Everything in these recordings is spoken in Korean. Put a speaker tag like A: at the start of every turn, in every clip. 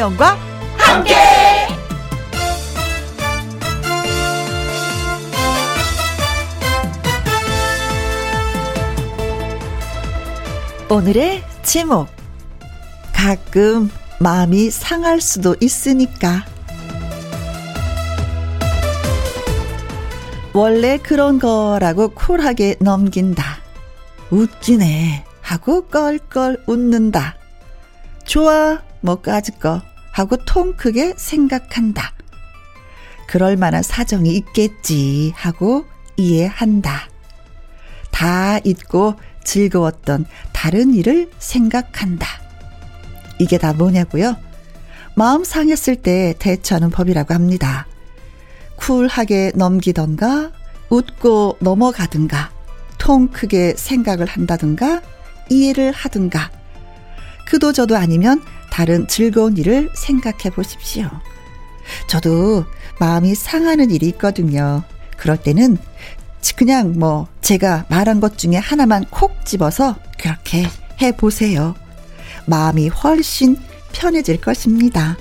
A: 김혜영과 함께. 오늘의 제목 가끔 마음이 상할 수도 있으니까 원래 그런 거라고 쿨하게 넘긴다. 웃기네 하고 껄껄 웃는다. 좋아 뭐 까짓 거 하고 통 크게 생각한다. 그럴 만한 사정이 있겠지 하고 이해한다. 다 잊고 즐거웠던 다른 일을 생각한다. 이게 다 뭐냐고요? 마음 상했을 때 대처하는 법이라고 합니다. 쿨하게 넘기던가 웃고 넘어가든가 통 크게 생각을 한다든가 이해를 하든가 그도 저도 아니면 다른 즐거운 일을 생각해 보십시오. 저도 마음이 상하는 일이 있거든요. 그럴 때는 그냥 뭐 제가 말한 것 중에 하나만 콕 집어서 그렇게 해 보세요. 마음이 훨씬 편해질 것입니다.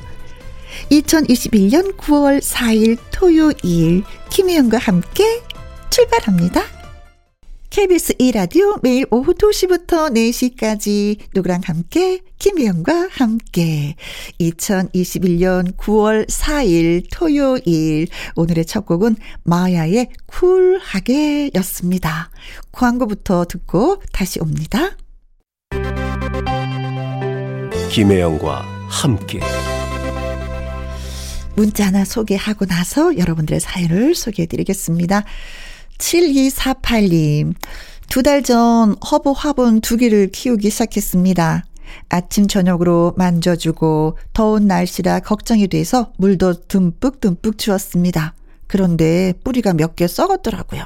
A: 2021년 9월 4일 토요일 김혜영과 함께 출발합니다. KBS 2라디오 매일 오후 2시부터 4시까지 누구랑 함께 김혜영과 함께 2021년 9월 4일 토요일 오늘의 첫 곡은 마야의 쿨하게 였습니다. 광고부터 듣고 다시 옵니다.
B: 김혜영과 함께
A: 문자 하나 소개하고 나서 여러분들의 사연을 소개해 드리겠습니다. 7248님, 두 달 전 허브 화분 두 개를 키우기 시작했습니다. 아침 저녁으로 만져주고 더운 날씨라 걱정이 돼서 물도 듬뿍듬뿍 주었습니다. 그런데 뿌리가 몇 개 썩었더라고요.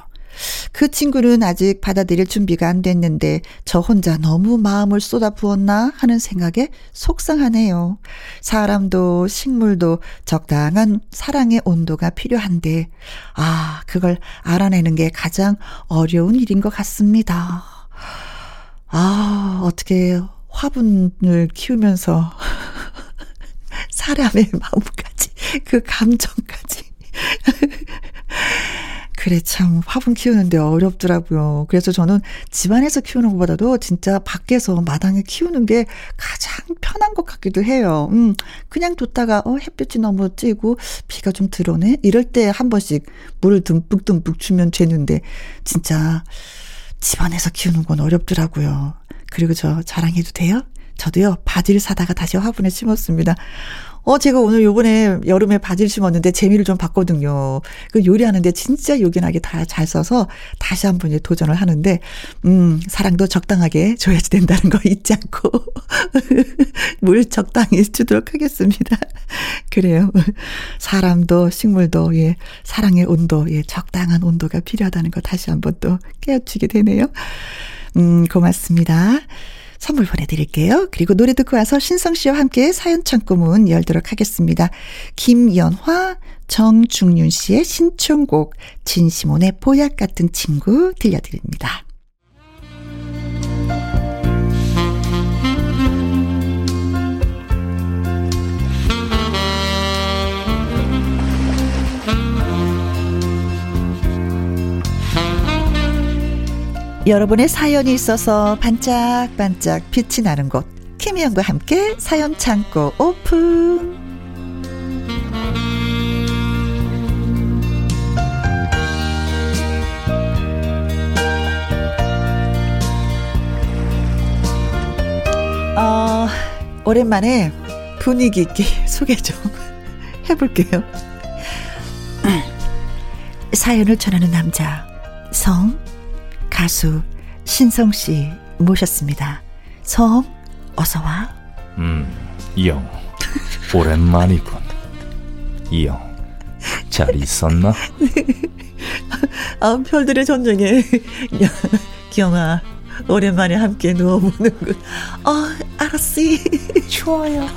A: 그 친구는 아직 받아들일 준비가 안 됐는데 저 혼자 너무 마음을 쏟아 부었나 하는 생각에 속상하네요. 사람도 식물도 적당한 사랑의 온도가 필요한데, 아, 그걸 알아내는 게 가장 어려운 일인 것 같습니다. 아, 어떻게 화분을 키우면서 사람의 마음까지, 그 감정까지. 그래, 참, 화분 키우는데 어렵더라고요. 그래서 저는 집안에서 키우는 것보다도 진짜 밖에서 마당에 키우는 게 가장 편한 것 같기도 해요. 음, 그냥 뒀다가, 어, 햇볕이 너무 찌고, 비가 좀 들어오네? 이럴 때 한 번씩 물을 듬뿍듬뿍 주면 되는데, 진짜, 집안에서 키우는 건 어렵더라고요. 그리고 저 자랑해도 돼요? 저도요, 바질 사다가 다시 화분에 심었습니다. 어, 제가 오늘 요번에 여름에 바질 심었는데 재미를 좀 봤거든요. 그 요리하는데 진짜 요긴하게 다 잘 써서 다시 한번 도전을 하는데, 음, 사랑도 적당하게 줘야지 된다는 거 잊지 않고, 물 적당히 주도록 하겠습니다. 그래요. 사람도 식물도, 예, 사랑의 온도, 예, 적당한 온도가 필요하다는 거 다시 한번 또 깨우치게 되네요. 음, 고맙습니다. 선물 보내드릴게요. 그리고 노래 듣고 와서 신성 씨와 함께 사연 창고 문 열도록 하겠습니다. 김연화, 정중윤 씨의 신청곡, 진시몬의 보약 같은 친구 들려드립니다. 여러분의 사연이 있어서 반짝반짝 빛이 나는 곳 김희영과 함께 사연 창고 오픈 어, 오랜만에 분위기 있게 소개 좀 해볼게요. 사연을 전하는 남자 성 가수 신성 씨 모셨습니다. 성 어서 와.
C: 음, 이영 오랜만이군. 이영 잘 있었나?
A: 아, 별들의 전쟁에 기영아 오랜만에 함께 누워보는군. 어, 알았지.
C: 좋아요.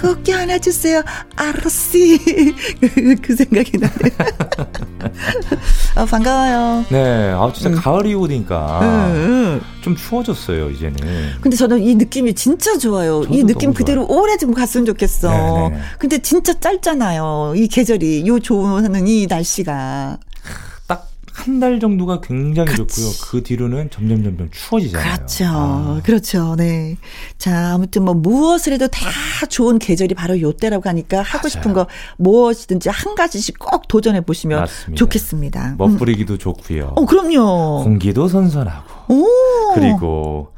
A: 곱게 하나 주세요. 아르씨. 그 생각이 나네요. 아, 반가워요.
C: 네, 아 진짜
A: 응.
C: 가을이 오니까
A: 응, 응.
C: 좀 추워졌어요 이제는.
A: 근데 저는 이 느낌이 진짜 좋아요. 이 느낌 그대로 오래 좀 갔으면 좋겠어.
C: 네네.
A: 근데 진짜 짧잖아요. 이 계절이, 요 좋은 이 날씨가.
C: 딱한달 정도가 굉장히
A: 그치.
C: 좋고요. 그 뒤로는 점점 점점 추워지잖아요.
A: 그렇죠.
C: 아,
A: 그렇죠. 네. 자, 아무튼 뭐 무엇을 해도 다 좋은 계절이 바로 요때라고 하니까 하고
C: 맞아요.
A: 싶은 거 무엇이든지 한 가지씩 꼭 도전해 보시면
C: 맞습니다.
A: 좋겠습니다. 음.
C: 멋부리기도 좋고요.
A: 어, 그럼요.
C: 공기도 선선하고
A: 오.
C: 그리고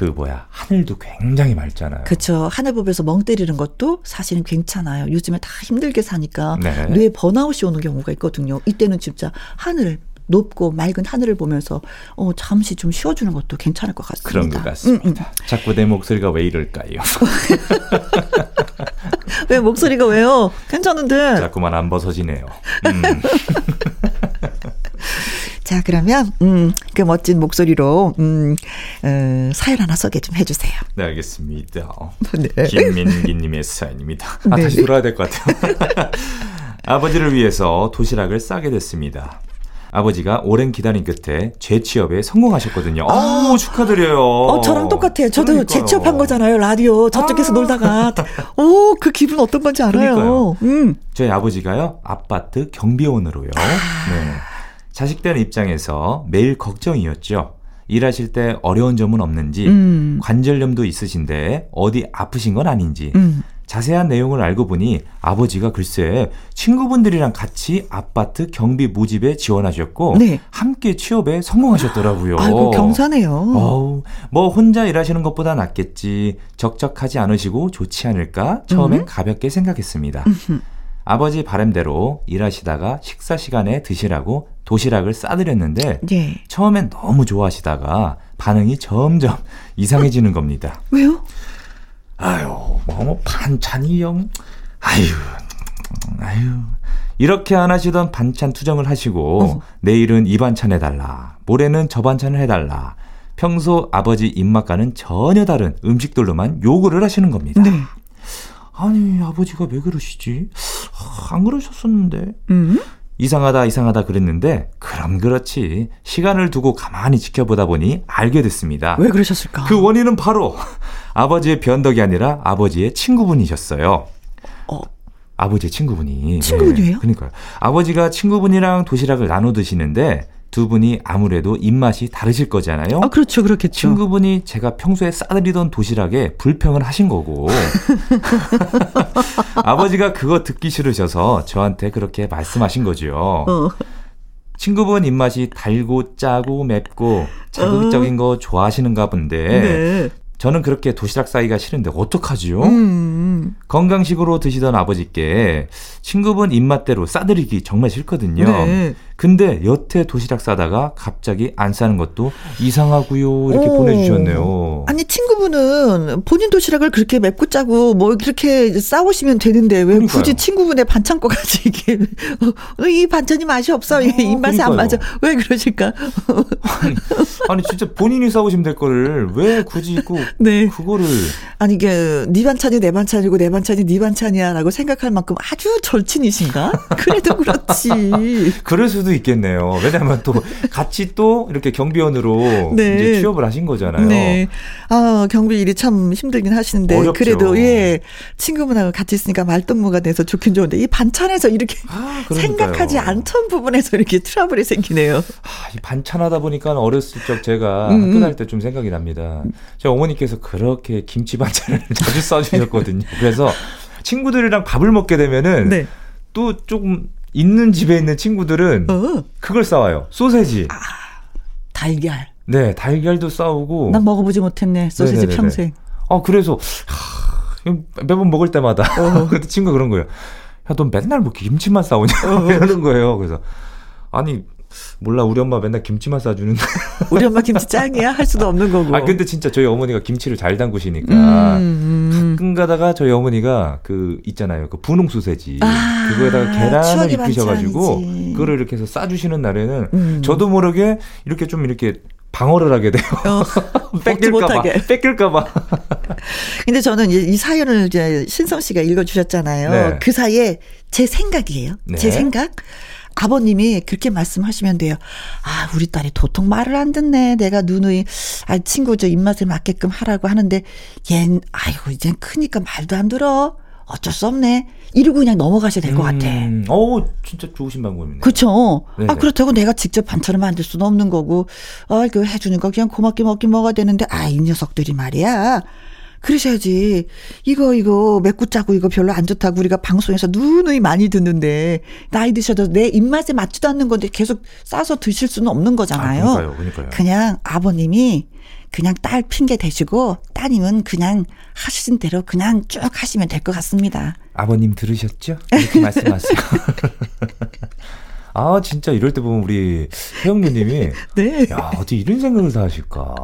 C: 그 뭐야 하늘도 굉장히 맑잖아요.
A: 그렇죠. 하늘 보면서 멍 때리는 것도 사실은 괜찮아요. 요즘에 다 힘들게 사니까
C: 네.
A: 뇌 번아웃이 오는 경우가 있거든요. 이때는 진짜 하늘 높고 맑은 하늘을 보면서 어 잠시 좀 쉬어주는 것도 괜찮을 것 같습니다.
C: 그런 것 같습니다.
A: 음, 음.
C: 자꾸 내 목소리가 왜 이럴까요?
A: 왜 목소리가 왜요? 괜찮은데.
C: 자꾸만 안 벗어지네요. 음.
A: 자, 그러면, 음, 그 멋진 목소리로, 음, 어, 사연 하나 소개 좀 해주세요.
C: 네, 알겠습니다.
A: 네.
C: 김민기님의 사연입니다. 아,
A: 네.
C: 다시 돌아야 될 것 같아요. 아버지를 위해서 도시락을 싸게 됐습니다. 아버지가 오랜 기다림 끝에 재취업에 성공하셨거든요. 어 축하드려요.
A: 어, 저랑 똑같아요. 저도
C: 그러니까요.
A: 재취업한 거잖아요, 라디오. 저쪽에서
C: 아.
A: 놀다가. 오, 그 기분 어떤 건지 알아요.
C: 그러니까요.
A: 음.
C: 저희 아버지가요, 아파트 경비원으로요. 네. 자식들 입장에서 매일 걱정이었죠. 일하실 때 어려운 점은 없는지,
A: 음.
C: 관절염도 있으신데 어디 아프신 건 아닌지,
A: 음.
C: 자세한 내용을 알고 보니 아버지가 글쎄 친구분들이랑 같이 아파트 경비 모집에 지원하셨고,
A: 네.
C: 함께 취업에 성공하셨더라고요.
A: 아이고, 경사네요.
C: 어우, 뭐 혼자 일하시는 것보다 낫겠지. 적적하지 않으시고 좋지 않을까? 처음엔
A: 음.
C: 가볍게 생각했습니다.
A: 음흠.
C: 아버지 바람대로 일하시다가 식사 시간에 드시라고 도시락을 싸드렸는데
A: 예.
C: 처음엔 너무 좋아하시다가 반응이 점점 이상해지는 겁니다.
A: 왜요?
C: 아유, 뭐, 뭐 반찬이 영, 아유, 아유. 이렇게 안 하시던 반찬 투정을 하시고
A: 어허.
C: 내일은 이 반찬 해달라, 모레는 저 반찬을 해달라. 평소 아버지 입맛과는 전혀 다른 음식들로만 요구를 하시는 겁니다.
A: 네.
C: 아니 아버지가 왜 그러시지? 아, 안 그러셨었는데
A: 음?
C: 이상하다 이상하다 그랬는데 그럼 그렇지 시간을 두고 가만히 지켜보다 보니 알게 됐습니다.
A: 왜 그러셨을까?
C: 그 원인은 바로 아버지의 변덕이 아니라 아버지의 친구분이셨어요.
A: 어.
C: 아버지의 친구분이.
A: 친구분이에요?
C: 네, 그러니까요. 아버지가 친구분이랑 도시락을 나눠 드시는데 두 분이 아무래도 입맛이 다르실 거잖아요.
A: 아, 그렇죠. 그렇겠죠.
C: 친구분이 제가 평소에 싸드리던 도시락에 불평을 하신 거고 아버지가 그거 듣기 싫으셔서 저한테 그렇게 말씀하신 거죠.
A: 어.
C: 친구분 입맛이 달고 짜고 맵고 자극적인 거 좋아하시는가 본데
A: 네.
C: 저는 그렇게 도시락 싸기가 싫은데 어떡하지요?
A: 음.
C: 건강식으로 드시던 아버지께 친구분 입맛대로 싸드리기 정말 싫거든요.
A: 네.
C: 근데 여태 도시락 싸다가 갑자기 안 싸는 것도 이상하고요. 이렇게
A: 오.
C: 보내주셨네요.
A: 아니 친구분은 본인 도시락을 그렇게 맵고 짜고 뭐 그렇게 싸우시면 되는데 왜
C: 그러니까요.
A: 굳이 친구분의 반찬 거까지 이게 어, 이 반찬이 맛이 없어 이 입맛에 안 맞아
C: 그러니까요.
A: 왜 그러실까?
C: 아니, 아니 진짜 본인이 싸우시면 될 거를 왜 굳이 꼭
A: 네
C: 그거를
A: 아니 이게 네 반찬이 내 반찬이고 내 반찬이 네 반찬이야라고 생각할 만큼 아주 절친이신가? 그래도 그렇지.
C: 그럴 수도 있겠네요. 왜냐하면 또 같이 또 이렇게 경비원으로
A: 네.
C: 이제 취업을 하신 거잖아요.
A: 네. 아, 경비 일이 참 힘들긴 하시는데.
C: 어렵죠.
A: 그래도, 예. 친구분하고 같이 있으니까 말동무가 돼서 좋긴 좋은데, 이 반찬에서 이렇게
C: 아.
A: 생각하지 않던 부분에서 이렇게 트러블이 생기네요.
C: 아, 이 반찬하다 보니까 어렸을 적 제가
A: 음,
C: 학교
A: 음.
C: 다닐 때 좀 생각이 납니다. 제 어머니 께서 그렇게 김치 반찬을 자주 싸주셨거든요. 그래서 친구들이랑 밥을 먹게 되면은
A: 네.
C: 또 조금 있는 집에 있는 친구들은
A: 어,
C: 그걸 싸와요. 소세지.
A: 달걀.
C: 네, 달걀도 싸우고.
A: 난 먹어보지 못했네. 소시지
C: 네네네네.
A: 평생.
C: 아, 그래서 하, 매번 먹을 때마다
A: 어.
C: 그때 친구가 그런 거예요. 야, 넌 맨날 뭐 김치만 싸우냐?
A: 어.
C: 이러는 거예요. 그래서 아니 몰라 우리 엄마 맨날 김치만 싸주는데.
A: 우리 엄마 김치 짱이야? 할 수도 없는 거고.
C: 아 근데 진짜 저희 어머니가 김치를 잘 담그시니까
A: 음, 음.
C: 가끔 가다가 저희 어머니가 그 있잖아요 그 분홍 소세지
A: 아,
C: 그거에다가 계란을 입히셔가지고
A: 반찬이지.
C: 그거를 이렇게 해서 싸주시는 날에는
A: 음.
C: 저도 모르게 이렇게 좀 이렇게 방어를 하게 돼요.
A: 어, 못하게.
C: 뺏길까봐.
A: 근데 저는 이, 이 사연을 이제 신성 씨가 읽어주셨잖아요.
C: 네.
A: 그 사이에 제 생각이에요.
C: 네.
A: 제 생각. 아버님이 그렇게 말씀하시면 돼요. 아, 우리 딸이 도통 말을 안 듣네. 내가 누누이, 아, 친구 저 입맛에 맞게끔 하라고 하는데, 얜, 아이고, 이젠 크니까 말도 안 들어. 어쩔 수 없네. 이러고 그냥 넘어가셔야 될것 같아.
C: 음, 어 진짜 좋으신 방법이네요.
A: 그쵸?
C: 네네.
A: 아, 그렇다고 내가 직접 반찬을 만들 수는 없는 거고, 아, 그 해주는 거 그냥 고맙게 먹긴 먹어야 되는데, 아, 이 녀석들이 말이야. 그러셔야지. 이거, 이거, 맵고 짜고 이거 별로 안 좋다고 우리가 방송에서 누누이 많이 듣는데, 나이 드셔도 내 입맛에 맞지도 않는 건데 계속 싸서 드실 수는 없는 거잖아요.
C: 아, 그러니까요, 그러니까요.
A: 그냥 아버님이 그냥 딸 핑계 대시고, 따님은 그냥 하시는 대로 그냥 쭉 하시면 될 것 같습니다.
C: 아버님 들으셨죠? 이렇게 말씀하세요. 아 진짜 이럴 때 보면 우리 혜영누님이
A: 네.
C: 야 어떻게 이런 생각을 다 하실까?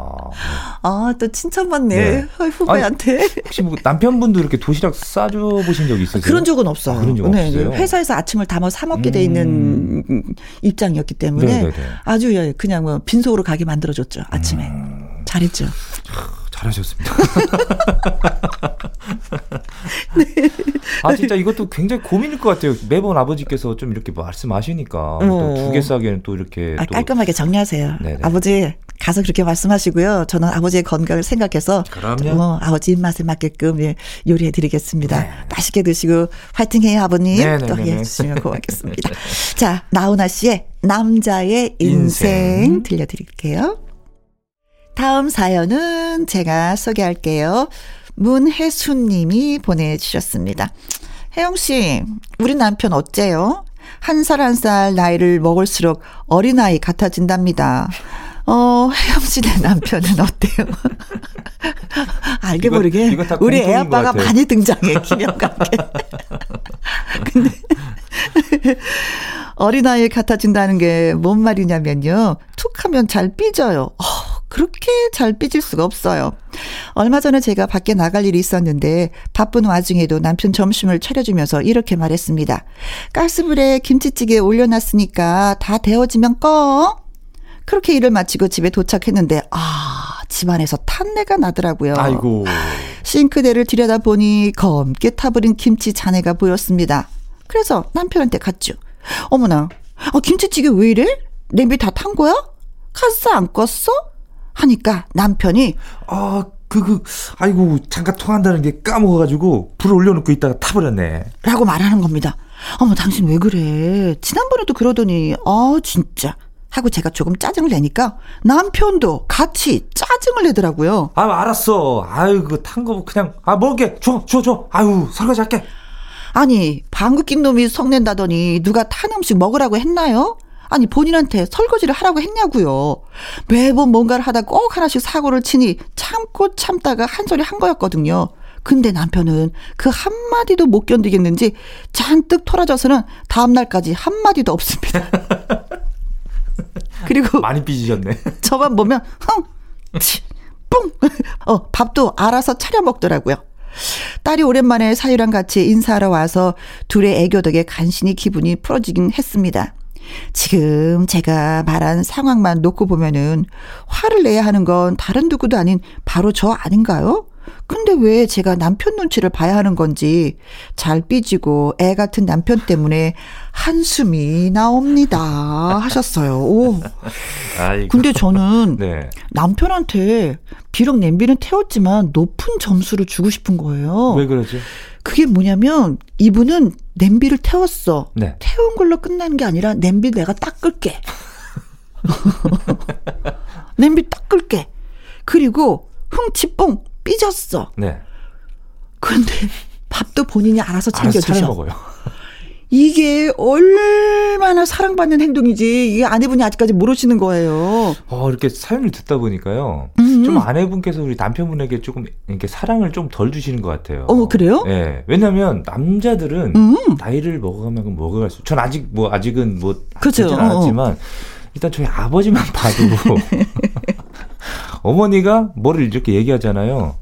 A: 아, 또 칭찬받네.
C: 네.
A: 아, 후배한테.
C: 혹시 뭐 남편분도 이렇게 도시락 싸줘 보신 적 있으세요?
A: 그런 적은 없어요.
C: 아, 그런 적
A: 네,
C: 없어요.
A: 네. 회사에서 아침을 담아 사 먹게 돼
C: 음.
A: 있는 입장이었기 때문에
C: 네네네.
A: 아주 예, 그냥 뭐 빈속으로 가게 만들어줬죠 아침에
C: 음.
A: 잘했죠.
C: 잘하셨습니다.
A: 네.
C: 아 진짜 이것도 굉장히 고민일 것 같아요. 매번 아버지께서 좀 이렇게 말씀하시니까 또두개 싸기에는 또 이렇게
A: 아,
C: 또
A: 깔끔하게 정리하세요.
C: 네네.
A: 아버지 가서 그렇게 말씀하시고요. 저는 아버지의 건강을 생각해서. 뭐 아버지 입맛에 맞게끔 예, 요리해 드리겠습니다.
C: 네.
A: 맛있게 드시고 화이팅해요 아버님.
C: 네네네네.
A: 또 해 주시면 고맙겠습니다. 자 나훈아 씨의 남자의
C: 인생.
A: 인생 들려드릴게요. 다음 사연은 제가 소개할게요. 문혜수님이 보내주셨습니다. 혜영 씨, 우리 남편 어째요? 한 살 한 살 나이를 먹을수록 어린아이 같아진답니다. 어, 혜영 씨네 남편은 어때요? 알게
C: 이거-
A: 모르게
C: 이거 다
A: 우리 애 아빠가. 많이 등장해, 김영과 함께. 근데 어린아이 같아진다는 게 뭔 말이냐면요. 툭 하면 잘 삐져요. 어, 그렇게 잘 삐질 수가 없어요. 얼마 전에 제가 밖에 나갈 일이 있었는데 바쁜 와중에도 남편 점심을 차려주면서 이렇게 말했습니다. 가스불에 김치찌개 올려놨으니까 다 데워지면 꺼. 그렇게 일을 마치고 집에 도착했는데 아 집안에서 탄내가 나더라고요.
C: 아이고
A: 싱크대를 들여다보니 검게 타버린 김치 잔해가 보였습니다. 그래서 남편한테 갔죠. 어머나, 아, 김치찌개 왜 이래? 냄비 다 탄 거야? 가스 안 껐어? 하니까 남편이
C: 아 그 그 아이고 잠깐 통한다는 게 까먹어가지고 불 올려놓고 있다가 타버렸네.
A: 라고 말하는 겁니다. 어머, 당신 왜 그래? 지난번에도 그러더니, 아, 진짜. 하고 제가 조금 짜증을 내니까 남편도 같이 짜증을 내더라고요.
C: 아 알았어. 아유 그 탄 거 그냥 아 먹게 줘 줘 줘. 아유 설거지 할게.
A: 아니, 방귀 낀 놈이 성낸다더니 누가 탄 음식 먹으라고 했나요? 아니, 본인한테 설거지를 하라고 했냐고요. 매번 뭔가를 하다 꼭 하나씩 사고를 치니 참고 참다가 한 소리 한 거였거든요. 근데 남편은 그 한마디도 못 견디겠는지 잔뜩 토라져서는 다음날까지 한마디도 없습니다. 그리고
C: 많이 삐지셨네.
A: 저만 보면 흥, 치, 뿡. 어, 밥도 알아서 차려 먹더라고요. 딸이 오랜만에 사유랑 같이 인사하러 와서 둘의 애교 덕에 간신히 기분이 풀어지긴 했습니다. 지금 제가 말한 상황만 놓고 보면은 화를 내야 하는 건 다른 누구도 아닌 바로 저 아닌가요? 근데 왜 제가 남편 눈치를 봐야 하는 건지 잘 삐지고 애 같은 남편 때문에 한숨이 나옵니다 하셨어요. 오.
C: 아이고.
A: 근데 저는
C: 네.
A: 남편한테 비록 냄비는 태웠지만 높은 점수를 주고 싶은 거예요.
C: 왜 그러죠?
A: 그게 뭐냐면 이분은 냄비를 태웠어.
C: 네.
A: 태운 걸로 끝나는 게 아니라 냄비 내가 닦을게. 냄비 닦을게. 그리고 흥치뽕 삐졌어.
C: 네.
A: 근데 밥도 본인이 알아서
C: 차려
A: 챙겨주셔.
C: 먹어요.
A: 이게 얼마나 사랑받는 행동이지 이게 아내분이 아직까지 모르시는 거예요.
C: 어 이렇게 사연을 듣다 보니까요.
A: 음.
C: 좀 아내분께서 우리 남편분에게 조금 이렇게 사랑을 좀 덜 주시는 것 같아요.
A: 어, 그래요?
C: 네. 왜냐하면 남자들은
A: 음.
C: 나이를 먹어가면 먹어갈수록 전 아직 뭐 아직은 뭐
A: 그죠. 어,
C: 않았지만 일단 저희 아버지만 봐도 어머니가 뭐를 이렇게 얘기하잖아요.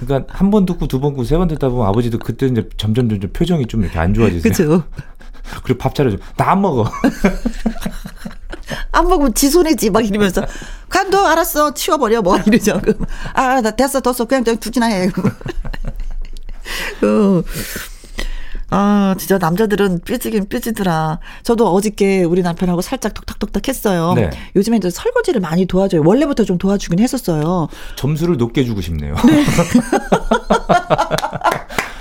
C: 그러니까 한 번 듣고 두 번 듣고 세 번 듣다 보면 아버지도 그때 이제 점점 점점 표정이 좀 이렇게 안 좋아지세요.
A: 그죠.
C: 그리고 밥 차려줘. 나 안 먹어.
A: 안 먹으면 지 손해지 막 이러면서 간도 알았어 치워버려 뭐 이러죠. 아나 됐어 됐어 그냥 좀 두지나 해. 어. 아, 진짜 남자들은 삐지긴 삐지더라. 저도 어저께 우리 남편하고 살짝 톡탁톡탁 했어요.
C: 네.
A: 요즘에 이제 설거지를 많이 도와줘요. 원래부터 좀 도와주긴 했었어요.
C: 점수를 높게 주고 싶네요.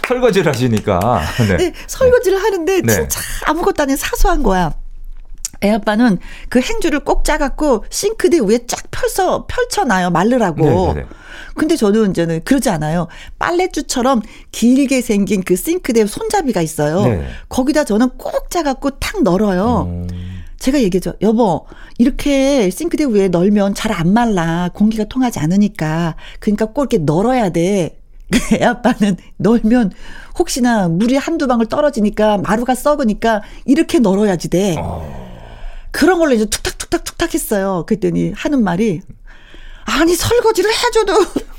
C: 설거지를 하시니까. 네.
A: 네, 설거지를 하는데
C: 네.
A: 진짜 아무것도 아닌 사소한 거야. 애 아빠는 그 행주를 꼭 짜갖고 싱크대 위에 쫙 펼쳐, 펼쳐놔요. 말르라고.
C: 네네네.
A: 근데 저는 이제는 그러지 않아요. 빨래줄처럼 길게 생긴 그 싱크대 손잡이가 있어요.
C: 네.
A: 거기다 저는 꼭 짜갖고 탁 널어요.
C: 음,
A: 제가 얘기했죠. 여보, 이렇게 싱크대 위에 널면 잘 안 말라. 공기가 통하지 않으니까. 그러니까 꼭 이렇게 널어야 돼. 애 아빠는 널면 혹시나 물이 한두 방울 떨어지니까 마루가 썩으니까 이렇게 널어야지 돼.
C: 어.
A: 그런 걸로 이제 툭탁툭탁 툭탁 했어요. 그랬더니 하는 말이 아니 설거지를 해줘도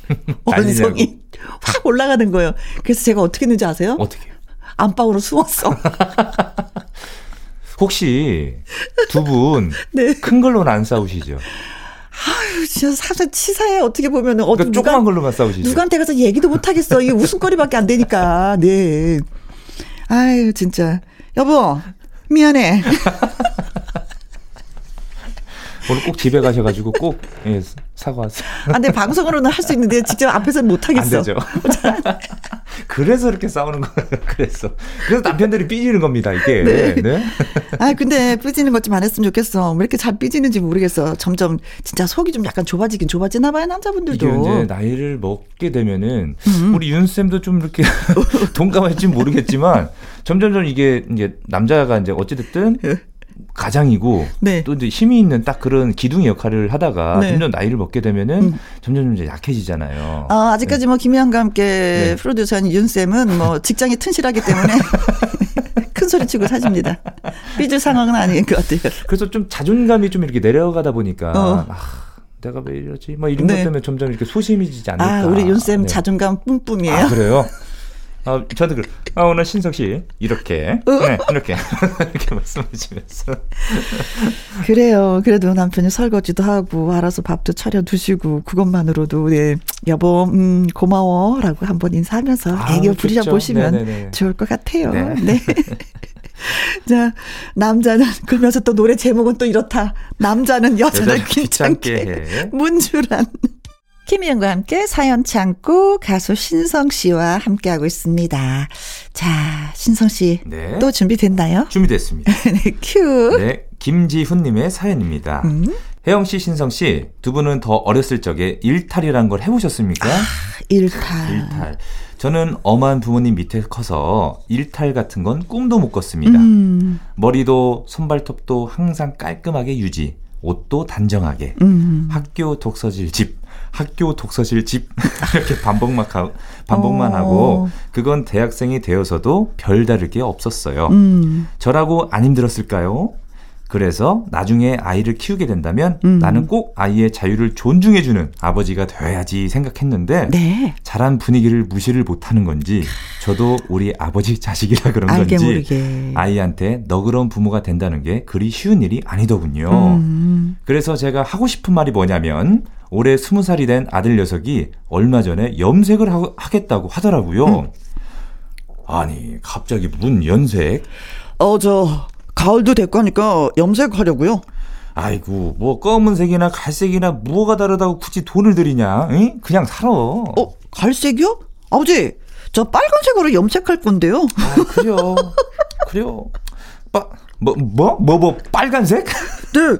A: 원성이 확 올라가는 거예요. 그래서 제가 어떻게 했는지 아세요?
C: 어떻게?
A: 안방으로 숨었어.
C: 혹시 두 분 큰
A: 네.
C: 걸로는 안 싸우시죠?
A: 진짜 사실 치사해 어떻게 보면은 어떤
C: 그러니까 조그만 걸로만 싸우시죠?
A: 누구한테 가서 얘기도 못 하겠어. 이게 웃음거리밖에 안 되니까. 네. 아유 진짜 여보 미안해.
C: 오늘 꼭 집에 가셔가지고 꼭 예, 사과하세요.
A: 아, 근데 방송으로는 할 수 있는데 직접 앞에서는
C: 못안
A: 하겠어.
C: 되죠. 그래서 이렇게 싸우는 거예요. 그래서 그래서 남편들이 삐지는 겁니다. 이게. 네.
A: 아 근데 삐지는 것 좀 안 했으면 좋겠어. 왜 이렇게 잘 삐지는지 모르겠어. 점점 진짜 속이 좀 약간 좁아지긴 좁아지나 봐요 남자분들도.
C: 이게 이제 나이를 먹게 되면은
A: 음.
C: 우리 윤 쌤도 좀 이렇게 동감할지 모르겠지만 점점점 이게 이제 남자가 이제 어찌됐든 가장이고
A: 네.
C: 또 이제 힘이 있는 딱 그런 기둥 역할을 하다가
A: 네.
C: 점점 나이를 먹게 되면은
A: 음.
C: 점점 이제 약해지잖아요.
A: 아, 아직까지 뭐 김희영과 함께
C: 네.
A: 프로듀서인 윤 쌤은 뭐 직장이 튼실하기 때문에 큰 소리 치고 사십니다. 삐질 상황은 아닌 것 같아요.
C: 그래서 좀 자존감이 좀 이렇게 내려가다 보니까
A: 어.
C: 아, 내가 왜 이러지? 뭐 이런
A: 네.
C: 것 때문에 점점 이렇게 소심해지지 않을까.
A: 아, 우리 윤쌤
C: 네.
A: 자존감 뿜뿜이에요.
C: 아, 그래요? 아, 저도 그, 아, 오늘 신석 씨, 이렇게,
A: 어?
C: 네, 이렇게, 이렇게 말씀하시면서.
A: 그래요. 그래도 남편이 설거지도 하고 알아서 밥도 차려 두시고 그것만으로도 네 여보 음 고마워 라고 한번 인사하면서
C: 아,
A: 애교. 부리려 보시면
C: 네네네.
A: 좋을 것 같아요.
C: 네.
A: 네. 자 남자는 그러면서 또 노래 제목은 또 이렇다. 남자는 여자를 귀찮게
C: 귀찮게 해.
A: 문주란. 김희영과 함께 사연 창고 가수 신성 씨와 함께하고 있습니다. 자, 신성 씨.
C: 네.
A: 또 준비됐나요?
C: 준비됐습니다.
A: 네, 큐.
C: 네, 김지훈님의 사연입니다.
A: 음.
C: 혜영 씨, 신성 씨, 두 분은 더 어렸을 적에 일탈이란 걸 해보셨습니까?
A: 일탈.
C: 일탈. 저는 엄한 부모님 밑에 커서 일탈 같은 건 꿈도 못 꿨습니다.
A: 음.
C: 머리도 손발톱도 항상 깔끔하게 유지, 옷도 단정하게,
A: 음.
C: 학교 독서실 집, 학교 독서실 집 이렇게 반복만 하, 반복만
A: 어.
C: 하고 그건 대학생이 되어서도 별다를 게 없었어요.
A: 음.
C: 저라고 안 힘들었을까요? 그래서 나중에 아이를 키우게 된다면
A: 음.
C: 나는 꼭 아이의 자유를 존중해주는 아버지가 되어야지 생각했는데
A: 네.
C: 자란 분위기를 무시를 못하는 건지 저도 우리 아버지 자식이라 그런 건지
A: 모르게.
C: 아이한테 너그러운 부모가 된다는 게 그리 쉬운 일이 아니더군요.
A: 음.
C: 그래서 제가 하고 싶은 말이 뭐냐면 올해 스무 살이 된 아들 녀석이 얼마 전에 염색을 하, 하겠다고 하더라고요.
A: 음.
C: 아니 갑자기 문 염색?
A: 어, 저, 가을도 됐거니까 염색하려고요.
C: 아이고 뭐 검은색이나 갈색이나 뭐가 다르다고 굳이 돈을 들이냐? 응? 그냥 살아.
A: 어, 갈색이요? 아버지, 저 빨간색으로 염색할 건데요.
C: 아, 그래요. 그래요. 빠, 뭐, 뭐, 뭐, 뭐, 빨간색?
A: 네.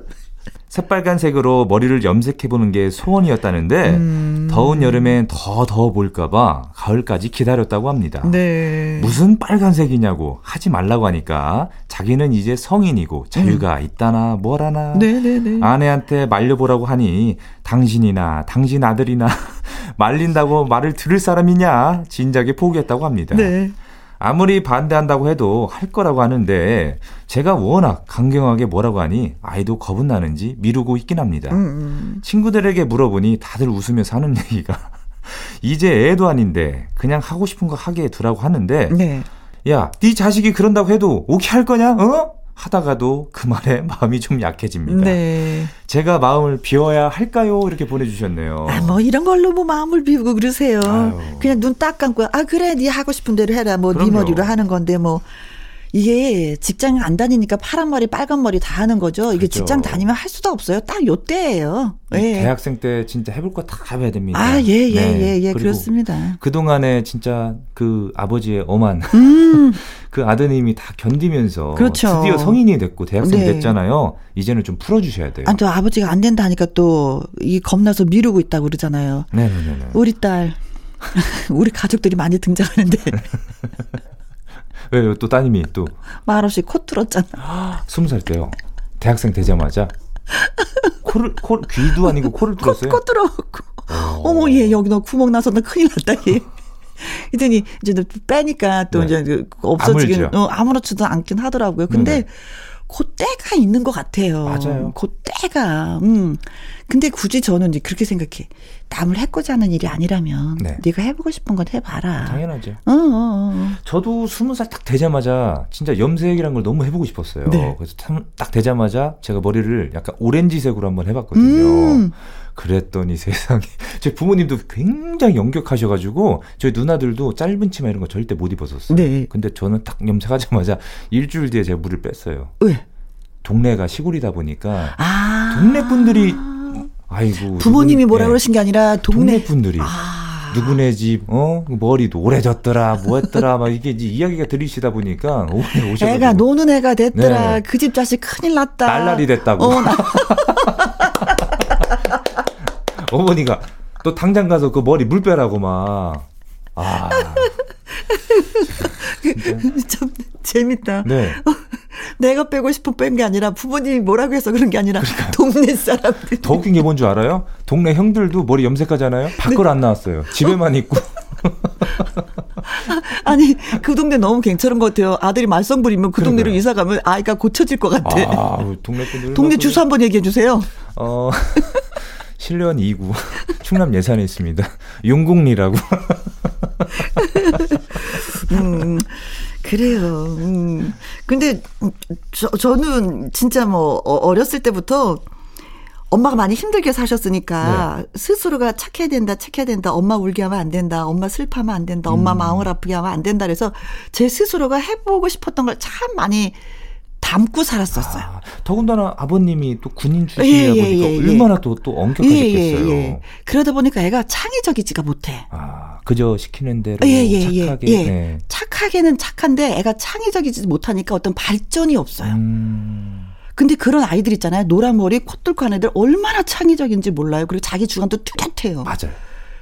C: 새빨간색으로 머리를 염색해보는 게 소원이었다는데,
A: 음.
C: 더운 여름엔 더 더워 볼까봐 가을까지 기다렸다고 합니다.
A: 네.
C: 무슨 빨간색이냐고 하지 말라고 하니까 자기는 이제 성인이고 자유가 있다나 뭐라나
A: 음. 네네네.
C: 아내한테 말려보라고 하니 당신이나 당신 아들이나 말린다고 말을 들을 사람이냐 진작에 포기했다고 합니다.
A: 네.
C: 아무리 반대한다고 해도 할 거라고 하는데 제가 워낙 강경하게 뭐라고 하니 아이도 겁은 나는지 미루고 있긴 합니다.
A: 음.
C: 친구들에게 물어보니 다들 웃으면서 하는 얘기가 이제 애도 아닌데 그냥 하고 싶은 거 하게 두라고 하는데
A: 네.
C: 야, 네 자식이 그런다고 해도 오케이 할 거냐? 어? 하다가도 그 말에 마음이 좀 약해집니다.
A: 네.
C: 제가 마음을 비워야 할까요? 이렇게 보내주셨네요.
A: 아, 뭐 이런 걸로 뭐 마음을 비우고 그러세요.
C: 아유.
A: 그냥 눈 딱 감고 아 그래 네 하고 싶은 대로 해라. 뭐 네. 머리로 하는 건데 뭐 이게 직장 안 다니니까 파란 머리 빨간 머리 다 하는 거죠. 이게
C: 그렇죠.
A: 직장 다니면 할 수도 없어요. 딱 요때예요.
C: 이
A: 예.
C: 대학생 때 진짜 해볼 거 다 해야 됩니다.
A: 아, 예, 예,
C: 네.
A: 예, 예, 그렇습니다.
C: 그 동안에 진짜 그 아버지의 엄한
A: 음,
C: 그 아드님이 다 견디면서
A: 그렇죠.
C: 드디어 성인이 됐고 대학생
A: 네.
C: 됐잖아요. 이제는 좀 풀어주셔야 돼요.
A: 아, 또 아버지가 안 된다 하니까 또 이 겁나서 미루고 있다고 그러잖아요.
C: 네 네 네.
A: 우리 딸, 우리 가족들이 많이 등장하는데
C: 왜요? 또 따님이 또
A: 말없이 코 뚫었잖아.
C: 스무 살 때요. 대학생 되자마자 코를 코 귀도 아니고 코를
A: 코,
C: 뚫었어요.
A: 코 뚫어갖고. 어머, 얘 여기 너 구멍 나서 너 큰일 났다, 얘. 이더니 이제 너 빼니까 또
C: 네.
A: 이제 그 없어지긴. 어, 아무렇지도 않긴 하더라고요. 근데
C: 네네.
A: 그 때가 있는 것 같아요.
C: 맞아요.
A: 그 때가. 음. 근데 굳이 저는 이제 그렇게 생각해. 남을 해코지 하는 일이 아니라면
C: 네.
A: 네가 해보고 싶은 건 해봐라.
C: 당연하죠.
A: 어, 어, 어.
C: 저도 스무 살 딱 되자마자 진짜 염색이란 걸 너무 해보고 싶었어요.
A: 네.
C: 그래서 참- 딱 되자마자 제가 머리를 약간 오렌지색으로 한번 해봤거든요.
A: 음.
C: 그랬더니 세상에 제 부모님도 굉장히 영격하셔가지고 저희 누나들도 짧은 치마 이런 거 절대 못 입었었어요.
A: 네.
C: 근데 저는 딱 염색하자마자 일주일 뒤에 제가 물을 뺐어요.
A: 왜?
C: 동네가 시골이다 보니까
A: 아.
C: 동네 분들이 아이고
A: 부모님이 뭐라
C: 예,
A: 그러신 게 아니라
C: 동네
A: 동네.
C: 분들이
A: 아.
C: 누구네 집, 어? 머리도 오래졌더라, 뭐 했더라, 막 이게 이제 이야기가 들리시다 보니까 오래 오셔가지고.
A: 애가 노는 애가 됐더라.
C: 네.
A: 그집 자식 큰일 났다.
C: 딸날이 됐다고.
A: 어, 나-
C: 어머니가 또 당장 가서 그 머리 물 빼라고 막. 아.
A: 참 재밌다.
C: 네.
A: 내가 빼고 싶은 뺀게 아니라 부모님이 뭐라고 해서 그런 게 아니라 동네 사람들.
C: 더 웃긴 게 뭔 줄 알아요? 동네 형들도 머리 염색하잖아요? 밖을 안 나왔어요. 집에만 있고.
A: 아니 그 동네 너무 괜찮은 것 같아요. 아들이 말썽 부리면 그 동네로
C: 그러니까요.
A: 이사 가면 아이가 고쳐질 것 같아.
C: 아, 동네 분들.
A: 동네 주소 한번 얘기해 주세요.
C: 어. 실련 2구. 충남 예산에 있습니다. 용궁리라고.
A: 음, 그래요. 음. 근데 저, 저는 진짜 뭐 어- 어렸을 때부터 엄마가 많이 힘들게 사셨으니까 스스로가 착해야 된다, 착해야 된다, 엄마 울게 하면 안 된다, 엄마 슬퍼하면 안 된다, 엄마 마음을 아프게 하면 안 된다. 그래서 제 스스로가 해보고 싶었던 걸 참 많이 담고 살았었어요.
C: 아, 더군다나 아버님이 또 군인
A: 예,
C: 출신이다
A: 예,
C: 보니까
A: 예, 예.
C: 얼마나 또, 또 엄격하셨겠어요.
A: 그러다 보니까 애가 창의적이지가 못해.
C: 아, 그저 시키는 대로
A: 예, 예, 예,
C: 착하게.
A: 예.
C: 네.
A: 착하게는 착한데 애가 창의적이지 못하니까 어떤 발전이 없어요.
C: 음,
A: 근데 그런 아이들 있잖아요. 노란 머리 코 뚫고 하는 애들 얼마나 창의적인지 몰라요. 그리고 자기 주관도 뚜렷해요.
C: 맞아요.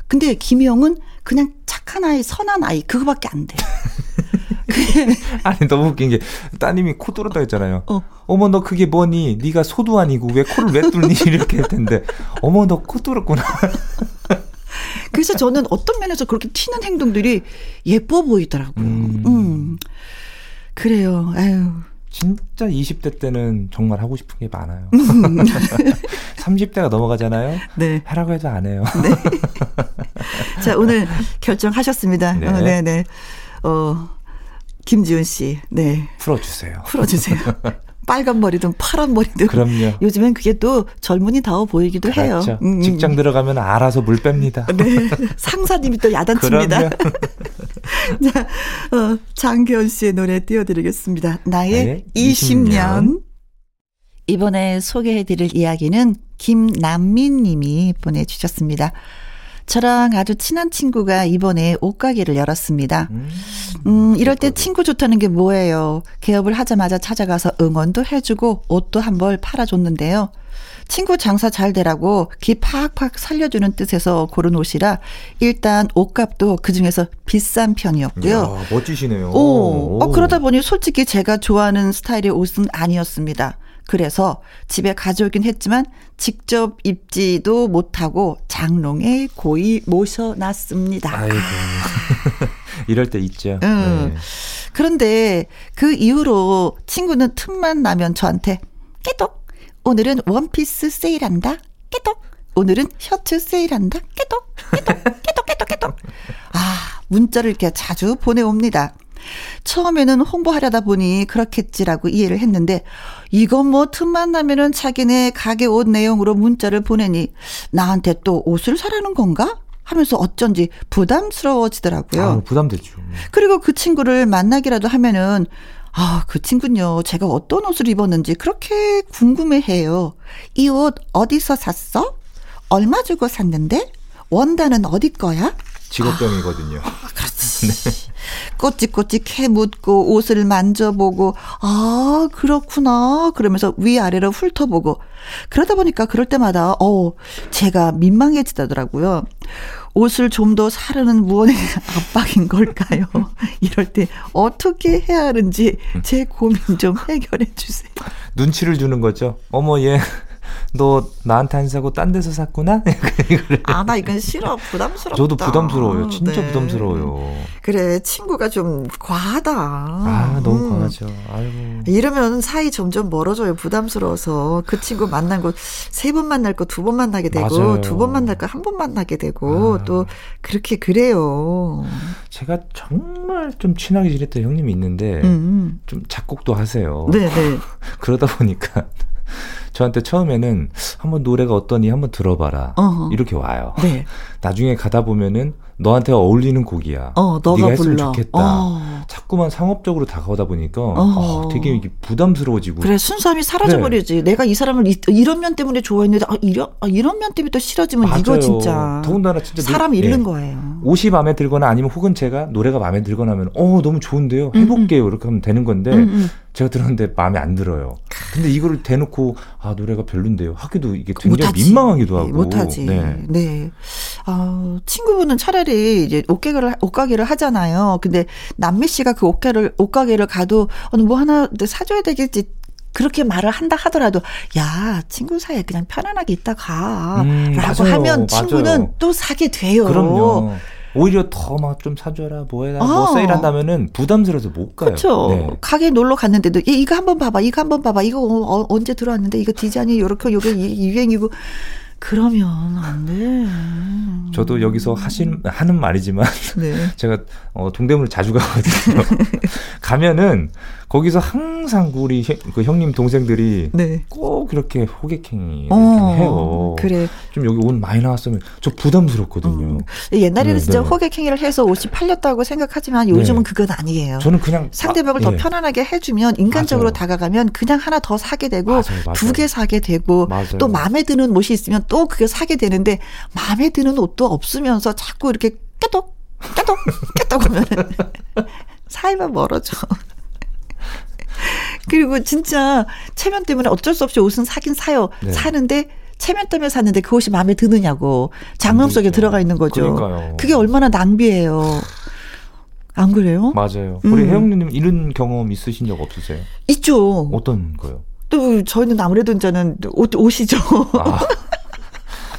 A: 근데 김희영은 그냥 착한 아이, 선한 아이 그거밖에 안 돼.
C: 아니 너무 웃긴 게 따님이 코 뚫었다 했잖아요.
A: 어.
C: 어머 너 그게 뭐니? 네가 소도 아니고 왜 코를 왜 뚫니? 이렇게 했는데 어머 너 코 뚫었구나.
A: 그래서 저는 어떤 면에서 그렇게 튀는 행동들이 예뻐 보이더라고요.
C: 음.
A: 음. 그래요. 아유.
C: 진짜 20대 때는 정말 하고 싶은 게 많아요.
A: 음.
C: 30대가 넘어가잖아요.
A: 네.
C: 하라고 해도 안 해요.
A: 자, 오늘 결정하셨습니다.
C: 네.
A: 어, 네, 네. 어, 김지훈 씨. 네.
C: 풀어주세요.
A: 풀어주세요. 빨간 머리든 파란 머리든.
C: 그럼요.
A: 요즘엔 그게 또 젊은이 다워 보이기도 해요.
C: 그렇죠.
A: 음, 음.
C: 직장 들어가면 알아서 물 뺍니다.
A: 네. 상사님이 또 야단칩니다. 자, 어, 장기현 씨의 노래 띄워드리겠습니다. 나의
C: 네,
A: 20년.
C: 20년.
A: 이번에 소개해드릴 이야기는 김남민 님이 보내주셨습니다. 저랑 아주 친한 친구가 이번에 옷가게를 열었습니다.
C: 음,
A: 음, 이럴 때 친구 좋다는 게 뭐예요? 개업을 하자마자 찾아가서 응원도 해주고 옷도 한 벌 팔아줬는데요. 친구 장사 잘 되라고 기 팍팍 살려주는 뜻에서 고른 옷이라 일단 옷값도 그 중에서 비싼 편이었고요.
C: 이야, 멋지시네요.
A: 오, 어,
C: 오.
A: 그러다 보니 솔직히 제가 좋아하는 스타일의 옷은 아니었습니다. 그래서 집에 가져오긴 했지만 직접 입지도 못하고 장롱에 고이 모셔놨습니다.
C: 아이고. 이럴 때 있죠.
A: 응.
C: 네.
A: 그런데 그 이후로 친구는 틈만 나면 저한테 깨똑 오늘은 원피스 세일한다 깨똑 오늘은 셔츠 세일한다 깨똑 깨똑 깨똑 깨똑 깨똑 아 문자를 이렇게 자주 보내옵니다. 처음에는 홍보하려다 보니 그렇겠지라고 이해를 했는데 이건 뭐 틈만 나면은 자기네 가게 옷 내용으로 문자를 보내니 나한테 또 옷을 사라는 건가? 하면서 어쩐지 부담스러워지더라고요.
C: 아, 부담되죠.
A: 그리고 그 친구를 만나기라도 하면은 아, 그 친구는요, 제가 어떤 옷을 입었는지 그렇게 궁금해 해요. 이 옷 어디서 샀어? 얼마 주고 샀는데? 원단은 어디 거야?
C: 직업병이거든요.
A: 아, 그렇지. 네. 꼬치꼬치 캐 묻고 옷을 만져보고, 아, 그렇구나. 그러면서 위아래로 훑어보고. 그러다 보니까 그럴 때마다, 어, 제가 민망해지더라고요. 옷을 좀 더 사려는 무언의 압박인 걸까요? 이럴 때 어떻게 해야 하는지 제 고민 좀 해결해 주세요.
C: 눈치를 주는 거죠. 어머 얘. 너 나한테 안 사고 딴 데서 샀구나?
A: 아, 나 이건 싫어. 부담스럽다.
C: 저도 부담스러워요. 진짜 네. 부담스러워요.
A: 그래, 친구가 좀 과하다.
C: 아, 너무 음. 과하죠. 아이고.
A: 이러면 사이 점점 멀어져요. 부담스러워서. 그 친구 만난 거 세 번 만날 거 두 번 만나게 되고, 두 번 만날 거 한 번 만나게 되고, 아. 또 그렇게 그래요.
C: 제가 정말 좀 친하게 지냈던 형님이 있는데, 음. 음. 좀 작곡도 하세요.
A: 네네. 네.
C: 그러다 보니까 저한테 처음에는 한번 노래가 어떠니 한번 들어봐라 어허. 이렇게 와요. 네. 나중에 가다 보면은 너한테 어울리는 곡이야. 어, 너가 네가 했으면 불러. 좋겠다. 어. 자꾸만 상업적으로 다가오다 보니까 어. 되게 부담스러워지고.
A: 그래 순수함이 사라져버리지. 네. 내가 이 사람을 이, 이런 면 때문에 좋아했는데 아, 이런 아, 이런 면 때문에 또 싫어지면 맞아요. 이거 진짜.
C: 더군다나 진짜
A: 사람 노, 잃는 네. 거예요.
C: 옷이 마음에 들거나 아니면 혹은 제가 노래가 마음에 들거나 하면 어 너무 좋은데요. 해볼게요. 음, 음. 이렇게 하면 되는 건데 음, 음. 제가 들었는데 마음에 안 들어요. 근데 이거를 대놓고 아 노래가 별론데요. 하기도 이게 굉장히 못하지. 민망하기도 하고.
A: 못하지. 네. 네. 아 친구분은 차라리 이제 옷가게를 옷가게를 하잖아요. 근데 남미 씨가 그 옷가게를 옷가게를 가도 어느 뭐 하나 사줘야 되겠지. 그렇게 말을 한다 하더라도 야 친구 사이에 그냥 편안하게 있다 가라고 음, 하면 친구는 맞아요. 또 사게 돼요.
C: 그럼요. 오히려 더 막 좀 사줘라 뭐해라 뭐 어. 뭐 세일한다면은 부담스러워서 못 가요.
A: 그렇죠. 네. 가게 놀러 갔는데도 이거 한번 봐봐, 이거 한번 봐봐, 이거 어, 언제 들어왔는데 이거 디자인이 요렇게 요게 유행이고 그러면 안 돼.
C: 저도 여기서 하신 하는 말이지만 네. 제가 어, 동대문을 자주 가거든요. 가면은 거기서 항상 우리 그 형님 동생들이 네. 꼭 그렇게 호객행위 어, 해요.
A: 그래.
C: 좀 여기 옷 많이 나왔으면 저 부담스럽거든요. 음.
A: 옛날에는 네, 진짜 네. 호객행위를 해서 옷이 팔렸다고 생각하지만 요즘은 네. 그건 아니에요.
C: 저는 그냥
A: 상대방을 아, 더 예. 편안하게 해주면 인간적으로 맞아요. 다가가면 그냥 하나 더 사게 되고 두 개 사게 되고 맞아요. 또 마음에 드는 옷이 있으면 또 그게 사게 되는데 마음에 드는 옷도 없으면서 자꾸 이렇게 깨독 깨독 깨독 하면 사이만 멀어져. 그리고 진짜 체면 때문에 어쩔 수 없이 옷은 사긴 사요. 네. 사는데 체면 때문에 샀는데 그 옷이 마음에 드느냐고 장롱 속에 들어가 있는 거죠.
C: 그러니까요.
A: 그게 얼마나 낭비예요. 안 그래요?
C: 맞아요. 우리 음. 혜영님 이런 경험 있으신 적 없으세요?
A: 있죠.
C: 어떤 거요?
A: 또 저희는 아무래도 이제는 옷 옷이죠. 아.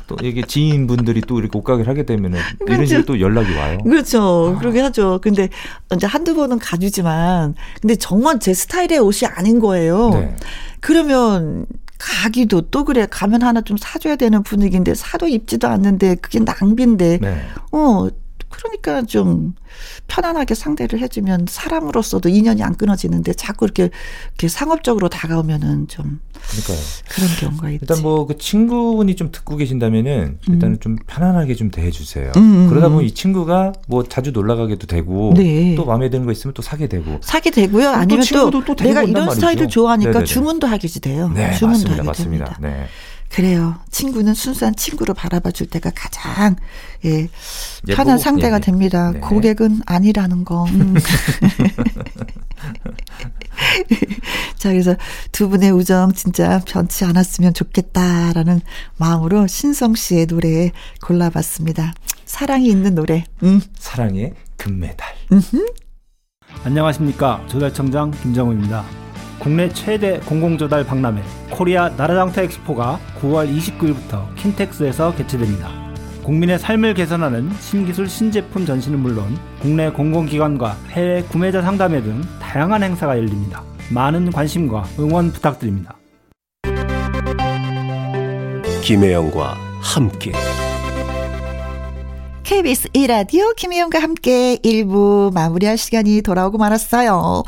C: 또 이게 지인분들이 또 이렇게 옷가게를 하게 되면 은 그렇죠. 이런 식으로 또 연락이 와요.
A: 그렇죠. 아. 그러게 하죠. 근데 이제 한두 번은 가주지만 근데 정말 제 스타일의 옷이 아닌 거예요. 네. 그러면 가기도 또 그래 가면 하나 좀 사줘야 되는 분위기인데 사도 입지도 않는데 그게 낭비인데 네. 어 그러니까 좀 편안하게 상대를 해주면 사람으로서도 인연이 안 끊어지는데 자꾸 이렇게, 이렇게 상업적으로 다가오면은 좀 그러니까요. 그런 경우가 있지.
C: 일단 뭐 그 친구분이 좀 듣고 계신다면은 일단은 음. 좀 편안하게 좀 대해주세요. 음, 음 그러다 보면 음. 이 친구가 뭐 자주 놀러 가게도 되고 네. 또 마음에 드는 거 있으면 또 사게 되고
A: 사게 되고요. 아니면 또, 또, 또 내가 이런. 스타일을 좋아하니까 네네네. 주문도 하게 돼요.
C: 네, 주문도 맞습니다. 하게 맞습니다. 됩니다. 네.
A: 그래요. 친구는 순수한 친구로 바라봐 줄 때가 가장 예, 편한 상대가 예, 됩니다. 네. 고객은 아니라는 거. 음. 자, 그래서 두 분의 우정 진짜 변치 않았으면 좋겠다라는 마음으로 신성 씨의 노래 골라봤습니다. 사랑이 있는 노래. 음.
C: 사랑의 금메달.
D: 안녕하십니까. 조달청장 김정우입니다. 국내 최대 공공조달 박람회 코리아 나라장터 엑스포가 9월 29일부터 킨텍스에서 개최됩니다. 국민의 삶을 개선하는 신기술 신제품 전시는 물론 국내 공공기관과 해외 구매자 상담회 등 다양한 행사가 열립니다. 많은 관심과 응원 부탁드립니다.
B: 김혜영과 함께
A: KBS 1라디오 김혜영과 함께 1부 마무리할 시간이 돌아오고 말았어요.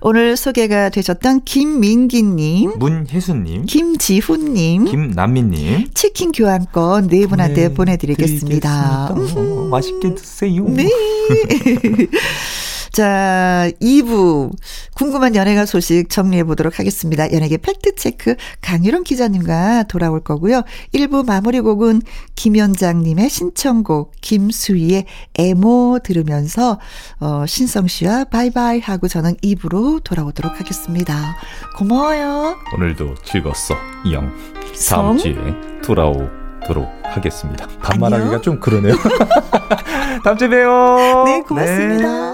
A: 오늘 소개가 되셨던 김민기님,
C: 문혜수님,
A: 김지훈님,
C: 김남민님,
A: 치킨 교환권 네 분한테 보내드리겠습니다.
C: 음. 맛있게 드세요.
A: 네. 자, 2부 궁금한 연예가 소식 정리해 보도록 하겠습니다. 연예계 팩트 체크 강유론 기자님과 돌아올 거고요. 1부 마무리 곡은 김현장 님의 신청곡 김수희의 애모 들으면서 어, 신성 씨와 바이바이 하고 저는 2부로 돌아오도록 하겠습니다. 고마워요.
C: 오늘도 즐거웠어. 영. 다음 주에 돌아오도록 하겠습니다. 반말하기가 좀 그러네요. 다음 주에 봬요.
A: 네, 고맙습니다. 네.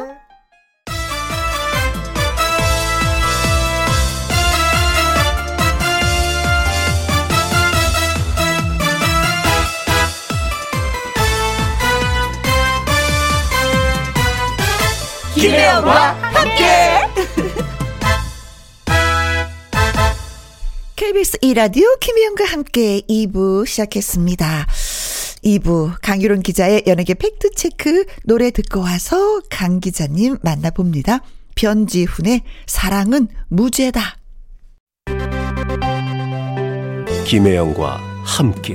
A: 김혜영과 함께. KBS 2라디오 김혜영과 함께 2부 시작했습니다. 2부 강유론 기자의 연예계 팩트체크 노래 듣고 와서 강 기자님 만나봅니다. 변지훈의 사랑은 무죄다.
B: 김혜영과 함께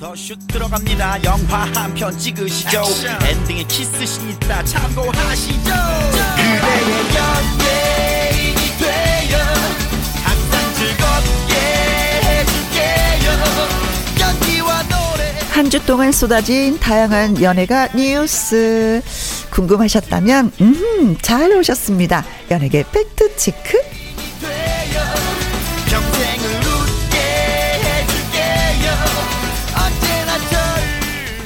E: 더슛 들어갑니다. 영화 한 편 찍으시죠. 액션. 엔딩에 키스신 있다 참고하시죠. 그대의 연예인이 되어 항상 즐겁게 해줄게요. 연기와 노래.
A: 한 주 동안 쏟아진 다양한 연예가 뉴스. 궁금하셨다면 음, 잘 오셨습니다. 연예계 팩트 체크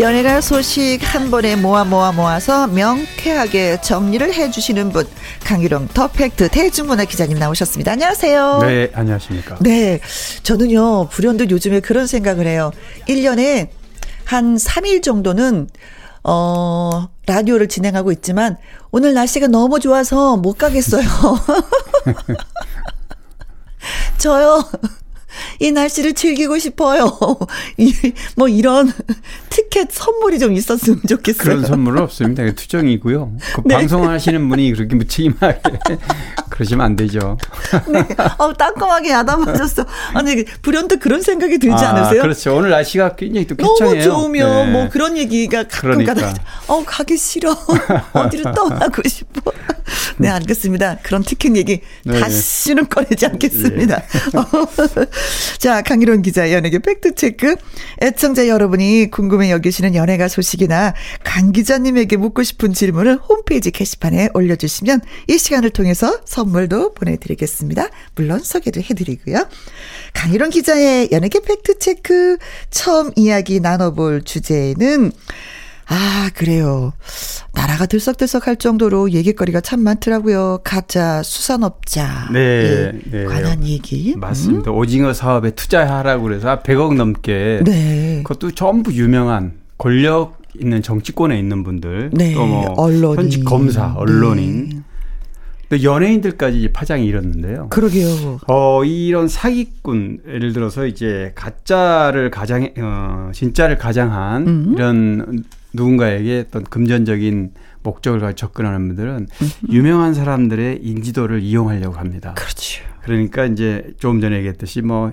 A: 연예가 소식 한 번에 모아 모아 모아서 명쾌하게 정리를 해주시는 분 강유령 더 팩트 대중문화 기자님 나오셨습니다. 안녕하세요.
F: 네, 안녕하십니까.
A: 네, 저는요 불현듯 요즘에 그런 생각을 해요. 1년에 한 3일 정도는 어, 라디오를 진행하고 있지만 오늘 날씨가 너무 좋아서 못 가겠어요. 저요. 이 날씨를 즐기고 싶어요. 이, 뭐 이런 티켓 선물이 좀 있었으면 좋겠어요.
F: 그런 선물은 없습니다. 투정이고요. 그 네. 방송하시는 분이 그렇게 무책임하게 그러시면 안 되죠.
A: 네. 어, 따끔하게 야단맞았어. 아니, 불현듯 그런 생각이 들지 아, 않으세요?
F: 그렇죠. 오늘 날씨가 굉장히 또 쾌청해요.
A: 너무 좋으면 네. 뭐 그런 얘기가 가끔 그러니까. 가다, 어, 가기 싫어. 어디를 떠나고 싶어. 네, 알겠습니다. 그런 티켓 얘기 네. 다시는 꺼내지 않겠습니다. 네. 자, 강희론 기자 연예계 팩트체크. 애청자 여러분이 궁금해 여기시는 연예가 소식이나 강 기자님에게 묻고 싶은 질문을 홈페이지 게시판에 올려주시면 이 시간을 통해서 선물도 보내드리겠습니다. 물론 소개도 해드리고요. 강희론 기자의 연예계 팩트체크 처음 이야기 나눠볼 주제는 아, 그래요. 나라가 들썩들썩 할 정도로 얘기거리가 참 많더라고요. 가짜 수산업자. 네. 네. 관한 얘기.
F: 맞습니다. 음? 오징어 사업에 투자하라고 그래서 100억 넘게. 네. 그것도 전부 유명한 권력 있는 정치권에 있는 분들. 네. 또뭐 현직 검사, 언론인. 네. 또 연예인들까지 파장이 일었는데요.
A: 그러게요.
F: 어, 이런 사기꾼, 예를 들어서 이제 가짜를 가장, 어, 진짜를 가장한 음. 이런 누군가에게 어떤 금전적인 목적을 가지고 접근하는 분들은 유명한 사람들의 인지도를 이용하려고 합니다.
A: 그렇죠.
F: 그러니까 이제 조금 전에 얘기했듯이 뭐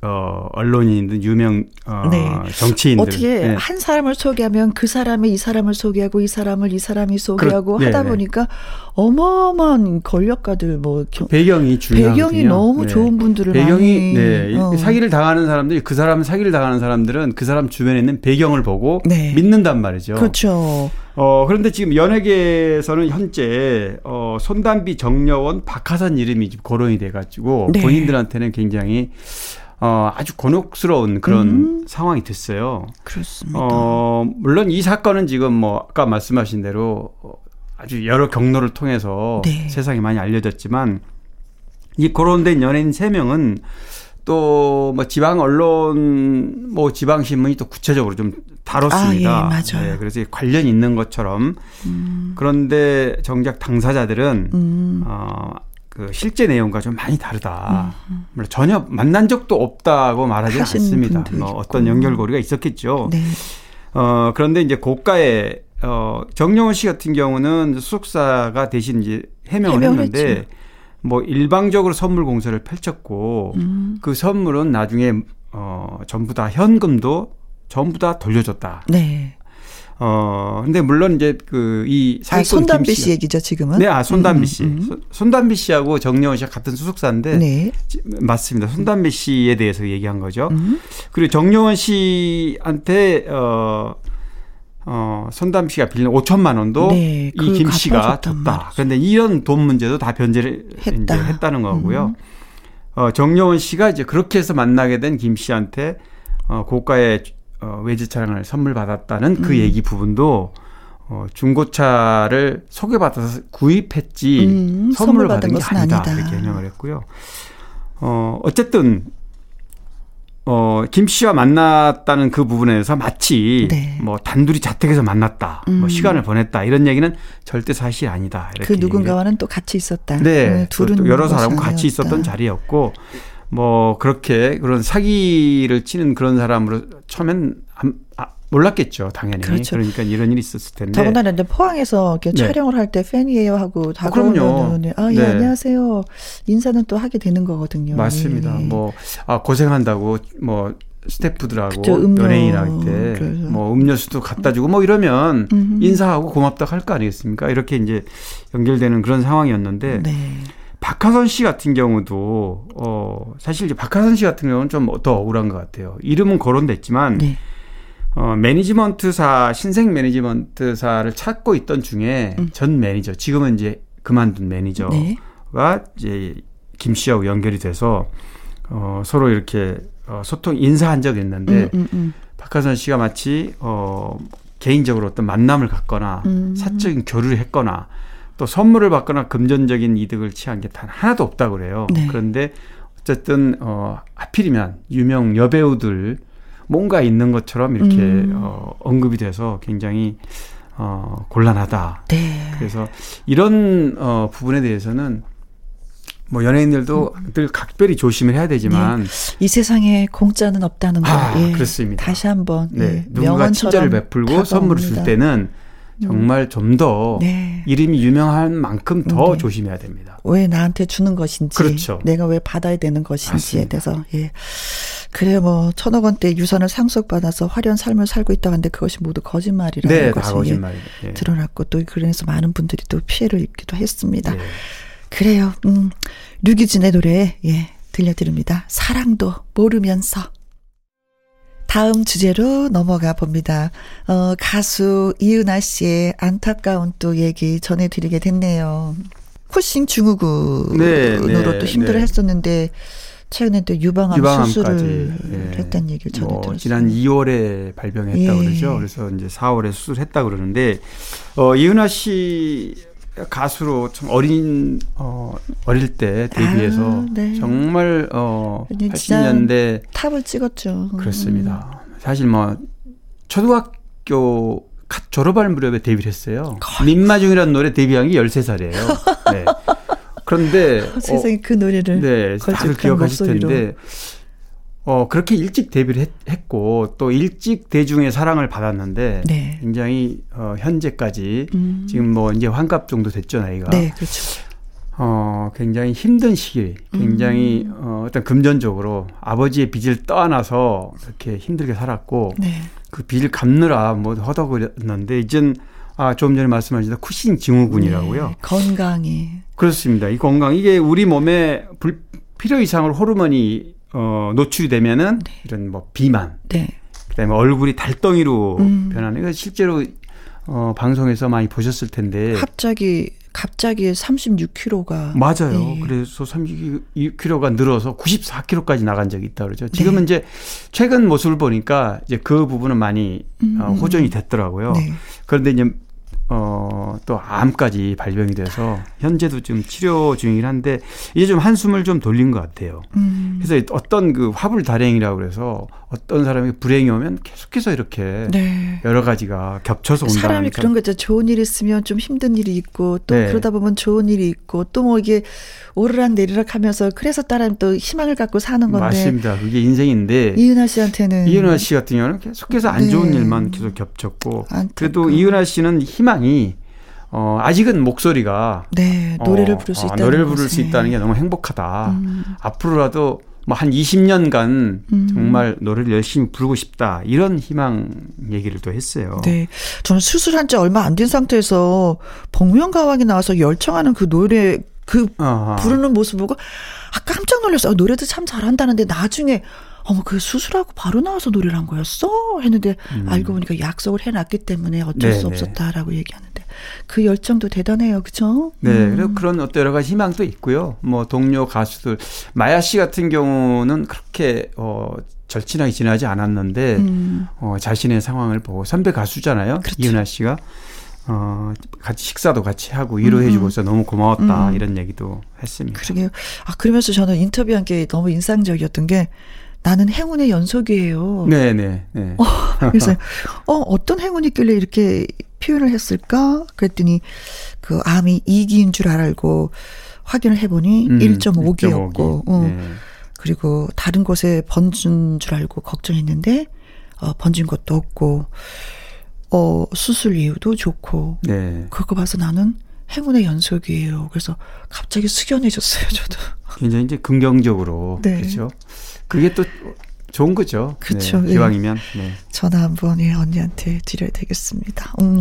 F: 어, 언론인들, 유명, 어, 네. 정치인들.
A: 어떻게 네. 한 사람을 소개하면 그 사람이 이 사람을 소개하고 이 사람을 이 사람이 소개하고 그렇, 하다 네, 보니까 어마어마한 권력가들 뭐
F: 배경이 중요하
A: 배경이 너무 네. 좋은 분들을
F: 배경이 많이, 네 어. 사기를 당하는 사람들이 그 사람 사기를 당하는 사람들은 그 사람 주변에 있는 배경을 보고 네. 믿는단 말이죠.
A: 그렇죠.
F: 어 그런데 지금 연예계에서는 현재 어 손담비 정여원 박하선 이름이 지금 거론이 돼가지고 네. 본인들한테는 굉장히 어, 아주 곤혹스러운 그런 음. 상황이 됐어요.
A: 그렇습니다.
F: 어, 물론 이 사건은 지금 뭐 아까 말씀하신 대로 아주 여러 경로를 통해서 네. 세상에 많이 알려졌지만 이 거론된 연예인 3명은 또 뭐 지방 언론 뭐 지방 신문이 또 구체적으로 좀 다뤘습니다.
A: 아, 예, 맞아요. 네,
F: 그래서 관련 있는 것처럼 음. 그런데 정작 당사자들은 음. 어 그 실제 내용과 좀 많이 다르다. 음. 물론 전혀 만난 적도 없다고 말하지 않습니다. 뭐 어떤 연결고리가 있었겠죠. 네. 어 그런데 이제 고가의 어 정영원 씨 같은 경우는 수속사가 대신 이제 해명을 했는데 했죠. 뭐 일방적으로 선물 공세를 펼쳤고 음. 그 선물은 나중에 어 전부 다 현금도 전부 다 돌려줬다.
A: 네.
F: 어, 근데 물론 이제 그 이
A: 사기꾼 아, 손담비 씨 얘기죠, 지금은?
F: 네, 아, 손담비 음, 씨. 음, 음. 손담비 씨하고 정여원 씨가 같은 수속사인데 네. 맞습니다. 손담비 씨에 대해서 얘기한 거죠. 음. 그리고 정여원 씨한테 어 어, 손담비 씨가 빌린 5천만 원도 네, 이김 씨가 줬다. 그런데 이런 돈 문제도 다 변제를 했다. 이제 했다는 거고요. 음. 어, 정여원 씨가 이제 그렇게 해서 만나게 된 김 씨한테 어, 고가의 어, 외제 차량을 선물 받았다는 그 음. 얘기 부분도 어, 중고차를 소개받아서 구입했지 음, 선물을 받은, 받은 게 아니다. 아니다. 이렇게 해명을 했고요. 어, 어쨌든 어, 김 씨와 만났다는 그 부분에서 마치 네. 뭐 단둘이 자택에서 만났다, 뭐 음. 뭐 시간을 보냈다 이런 얘기는 절대 사실 아니다.
A: 그 누군가와는 또 같이 있었다.
F: 네, 네 둘은 여러 사람과 같이 있었던 자리였고 뭐 그렇게 그런 사기를 치는 그런 사람으로 처음엔 아, 몰랐겠죠, 당연히. 그렇죠. 그러니까 이런 일이 있었을 텐데.
A: 더군다나 이제 포항에서 이렇게 네. 촬영을 할 때 팬이에요 하고 다가오면 아, 예, 네. 안녕하세요. 인사는 또 하게 되는 거거든요.
F: 맞습니다. 예. 뭐 아, 고생한다고 뭐 스태프들하고 그쵸, 음료, 연예인한테 뭐 음료수도 갖다 주고 뭐 이러면 음흠. 인사하고 고맙다 할 거 아니겠습니까? 이렇게 이제 연결되는 그런 상황이었는데 네. 박하선 씨 같은 경우도 어 사실 이제 박하선 씨 같은 경우는 좀 더 억울한 것 같아요. 이름은 거론됐지만 네. 어, 매니지먼트사, 신생 매니지먼트사를 찾고 있던 중에 음. 전 매니저, 지금은 이제 그만둔 매니저가 네. 이제 김 씨하고 연결이 돼서 어, 서로 이렇게 어, 소통, 인사한 적이 있는데 음, 음, 음. 박하선 씨가 마치 어, 개인적으로 어떤 만남을 갖거나 음. 사적인 교류를 했거나 또 선물을 받거나 금전적인 이득을 취한 게 단 하나도 없다고 그래요. 네. 그런데 어쨌든 어 하필이면 유명 여배우들 뭔가 있는 것처럼 이렇게 음. 어, 언급이 돼서 굉장히 어, 곤란하다. 네. 그래서 이런 어, 부분에 대해서는 뭐 연예인들도 음. 늘 각별히 조심을 해야 되지만
A: 네. 이 세상에 공짜는 없다는 거.
F: 아, 예. 그렇습니다.
A: 다시 한번
F: 네. 예. 누군가 친절을 베풀고 선물을 줄 때는 정말 좀더 네. 이름이 유명한 만큼 더 네. 조심해야 됩니다.
A: 왜 나한테 주는 것인지, 그렇죠. 내가 왜 받아야 되는 것인지에 맞습니다. 대해서 예. 그래 뭐 천억 원대 유산을 상속받아서 화려한 삶을 살고 있다고 하는데 그것이 모두 거짓말이라는 네, 것이 거짓말. 네. 드러났고 또 그래서 많은 분들이 또 피해를 입기도 했습니다. 네. 그래요. 음. 류기진의 노래 예 들려드립니다. 사랑도 모르면서. 다음 주제로 넘어가 봅니다. 어, 가수 이은아 씨의 안타까운 또 얘기 전해드리게 됐네요. 쿠싱 증후군으로 네, 네, 또 힘들어 네. 했었는데 최근에 또 유방암 유방암까지, 수술을 예. 했다는 얘기를 전해 뭐, 들었어요.
F: 지난 2월에 발병했다고 예. 그러죠. 그래서 이제 4월에 수술했다고 그러는데 어, 이은하 씨 가수로 참 어린 어 어릴 때 데뷔해서 아, 네. 정말 어 80년대
A: 탑을 찍었죠.
F: 그렇습니다. 음. 사실 뭐 초등학교 졸업할 무렵에 데뷔를 했어요. 민마중이라는 노래 데뷔한 게 13살이에요. 네. 그런데
A: 어, 세상에 그 노래를
F: 네, 다들 기억하실. 텐데 어, 그렇게 일찍 데뷔를 했, 고또 일찍 대중의 사랑을 받았는데 네. 굉장히 어, 현재까지 음. 지금 뭐 이제 환갑 정도 됐죠 나이가.
A: 네, 그렇죠.
F: 어, 굉장히 힘든 시기, 굉장히 음. 어, 어떤 금전적으로 아버지의 빚을 떠안아서 이렇게 힘들게 살았고 네. 그 빚을 갚느라 뭐 허덕거렸는데 이젠 아, 좀 전에 말씀하신 쿠싱 증후군이라고요. 네,
A: 건강이.
F: 그렇습니다. 이 건강 이게 우리 몸에 불, 필요 이상으로 호르몬이 어, 노출이 되면은 네. 이런 뭐 비만, 네. 그다음에 얼굴이 달덩이로 음. 변하는 거 실제로 어, 방송에서 많이 보셨을 텐데
A: 갑자기 갑자기 36kg가
F: 맞아요. 네. 그래서 36kg가 늘어서 94kg까지 나간 적이 있다 그러죠. 지금은 네. 이제 최근 모습을 보니까 이제 그 부분은 많이 어, 음. 어, 호전이 됐더라고요. 네. 그런데 이제 어, 또 암까지 발병이 돼서 현재도 지금 치료 중이긴 한데 이제 좀 한숨을 좀 돌린 것 같아요. 음. 그래서 어떤 그 화불 달행이라고 그래서 어떤 사람이 불행이 오면 계속해서 이렇게 네. 여러 가지가 겹쳐서 온다.
A: 사람이 그런 거죠. 좋은 일 있으면 좀 힘든 일이 있고 또 네. 그러다 보면 좋은 일이 있고 또 뭐 이게 오르락 내리락 하면서 그래서 따라면 또 희망을 갖고 사는 건데.
F: 맞습니다. 그게 인생인데.
A: 이은하 씨한테는.
F: 이은하 씨 같은 경우는 계속해서 안 좋은 네. 일만 계속 겹쳤고. 안타까워. 그래도 이은하 씨는 희망이 어, 아직은 목소리가
A: 네, 노래를 어, 부를 수 어, 있다는
F: 노래를 부를 수 있다는 게 너무 행복하다. 음. 앞으로라도 뭐 한 20년간 음. 정말 노래를 열심히 부르고 싶다. 이런 희망 얘기를 또 했어요.
A: 네. 저는 수술한 지 얼마 안 된 상태에서 복면가왕이 나와서 열청하는 그 노래 그 아하. 부르는 모습 보고 아 깜짝 놀랐어요. 아, 노래도 참 잘한다는데 나중에 어머 그 수술하고 바로 나와서 노래를 한 거였어 했는데 음. 알고 보니까 약속을 해놨기 때문에 어쩔 네네. 수 없었다라고 얘기하는데 그 열정도 대단해요, 그렇죠?
F: 네, 음. 그리고 그런 어떤 여러 가지 희망도 있고요. 뭐 동료 가수들 마야 씨 같은 경우는 그렇게 어. 절친하게 지나지 않았는데 음. 어, 자신의 상황을 보고 선배 가수잖아요. 그렇죠. 이은하 씨가 어, 같이 식사도 같이 하고 위로해주고서 음. 너무 고마웠다 음. 이런 얘기도 했습니다.
A: 그러게요. 아 그러면서 저는 인터뷰한 게 너무 인상적이었던 게 나는 행운의 연속이에요.
F: 네네. 네.
A: 어, 그래서 어 어떤 행운이 있길래 이렇게 표현을 했을까? 그랬더니 그 암이 2기인 줄 알고 확인을 해보니 음, 1.5기였고, 어. 네. 그리고 다른 곳에 번진 줄 알고 걱정했는데 어, 번진 것도 없고, 어 수술 이후도 좋고, 네. 그거 봐서 나는 행운의 연속이에요. 그래서 갑자기 숙연해졌어요, 저도.
F: 굉장히 이제 긍정적으로 네. 그렇죠. 그게 또 좋은 거죠.
A: 그렇죠.
F: 네, 기왕이면. 네.
A: 전화 한번 예, 언니한테 드려야 되겠습니다. 음.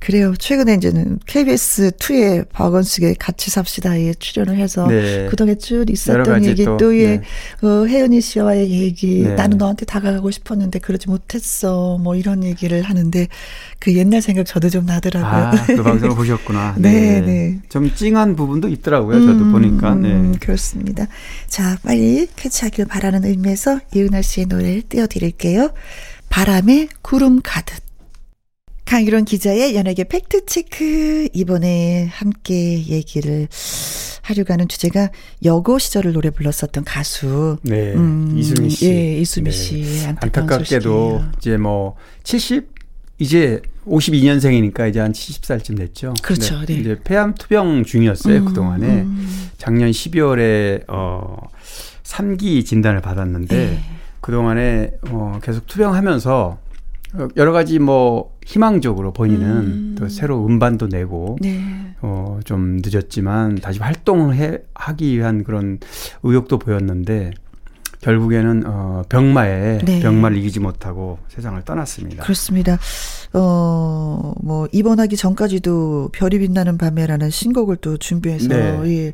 A: 그래요. 최근에 이제는 KBS 2의 박원숙의 같이 삽시다에 출연을 해서 네. 그동안 쭉 있었던 얘기 또, 또 예, 네. 어, 혜연이 씨와의 얘기 네. 나는 너한테 다가가고 싶었는데 그러지 못했어 뭐 이런 얘기를 하는데 그 옛날 생각 저도 좀 나더라고요.
F: 아, 그 방송을 보셨구나. 네, 네, 네. 좀 찡한 부분도 있더라고요. 저도 음, 보니까. 네. 음,
A: 그렇습니다. 자, 빨리 캐치하길 바라는 의미에서 이은하 씨의 노래를 띄워드릴게요. 바람에 구름 가득. 강일원 기자의 연예계 팩트체크. 이번에 함께 얘기를 하려고 하는 주제가 여고 시절을 노래 불렀었던 가수.
F: 네. 음, 이수미 씨.
A: 예, 이수미 네. 씨.
F: 안타깝게도 이제 뭐 70, 이제 52년생이니까 이제 한 70살쯤 됐죠.
A: 그렇죠. 네.
F: 이제 폐암 투병 중이었어요. 음, 그동안에. 음. 작년 12월에 어 3기 진단을 받았는데 네. 그동안에 어 계속 투병하면서 여러 가지 뭐 희망적으로 본인은 음. 또 새로 음반도 내고 네. 어 좀 늦었지만 다시 활동을 해 하기 위한 그런 의욕도 보였는데 결국에는 어 병마에 네. 병마를 이기지 못하고 세상을 떠났습니다.
A: 그렇습니다. 어, 뭐, 입원하기 전까지도 별이 빛나는 밤에라는 신곡을 또 준비해서, 네. 예,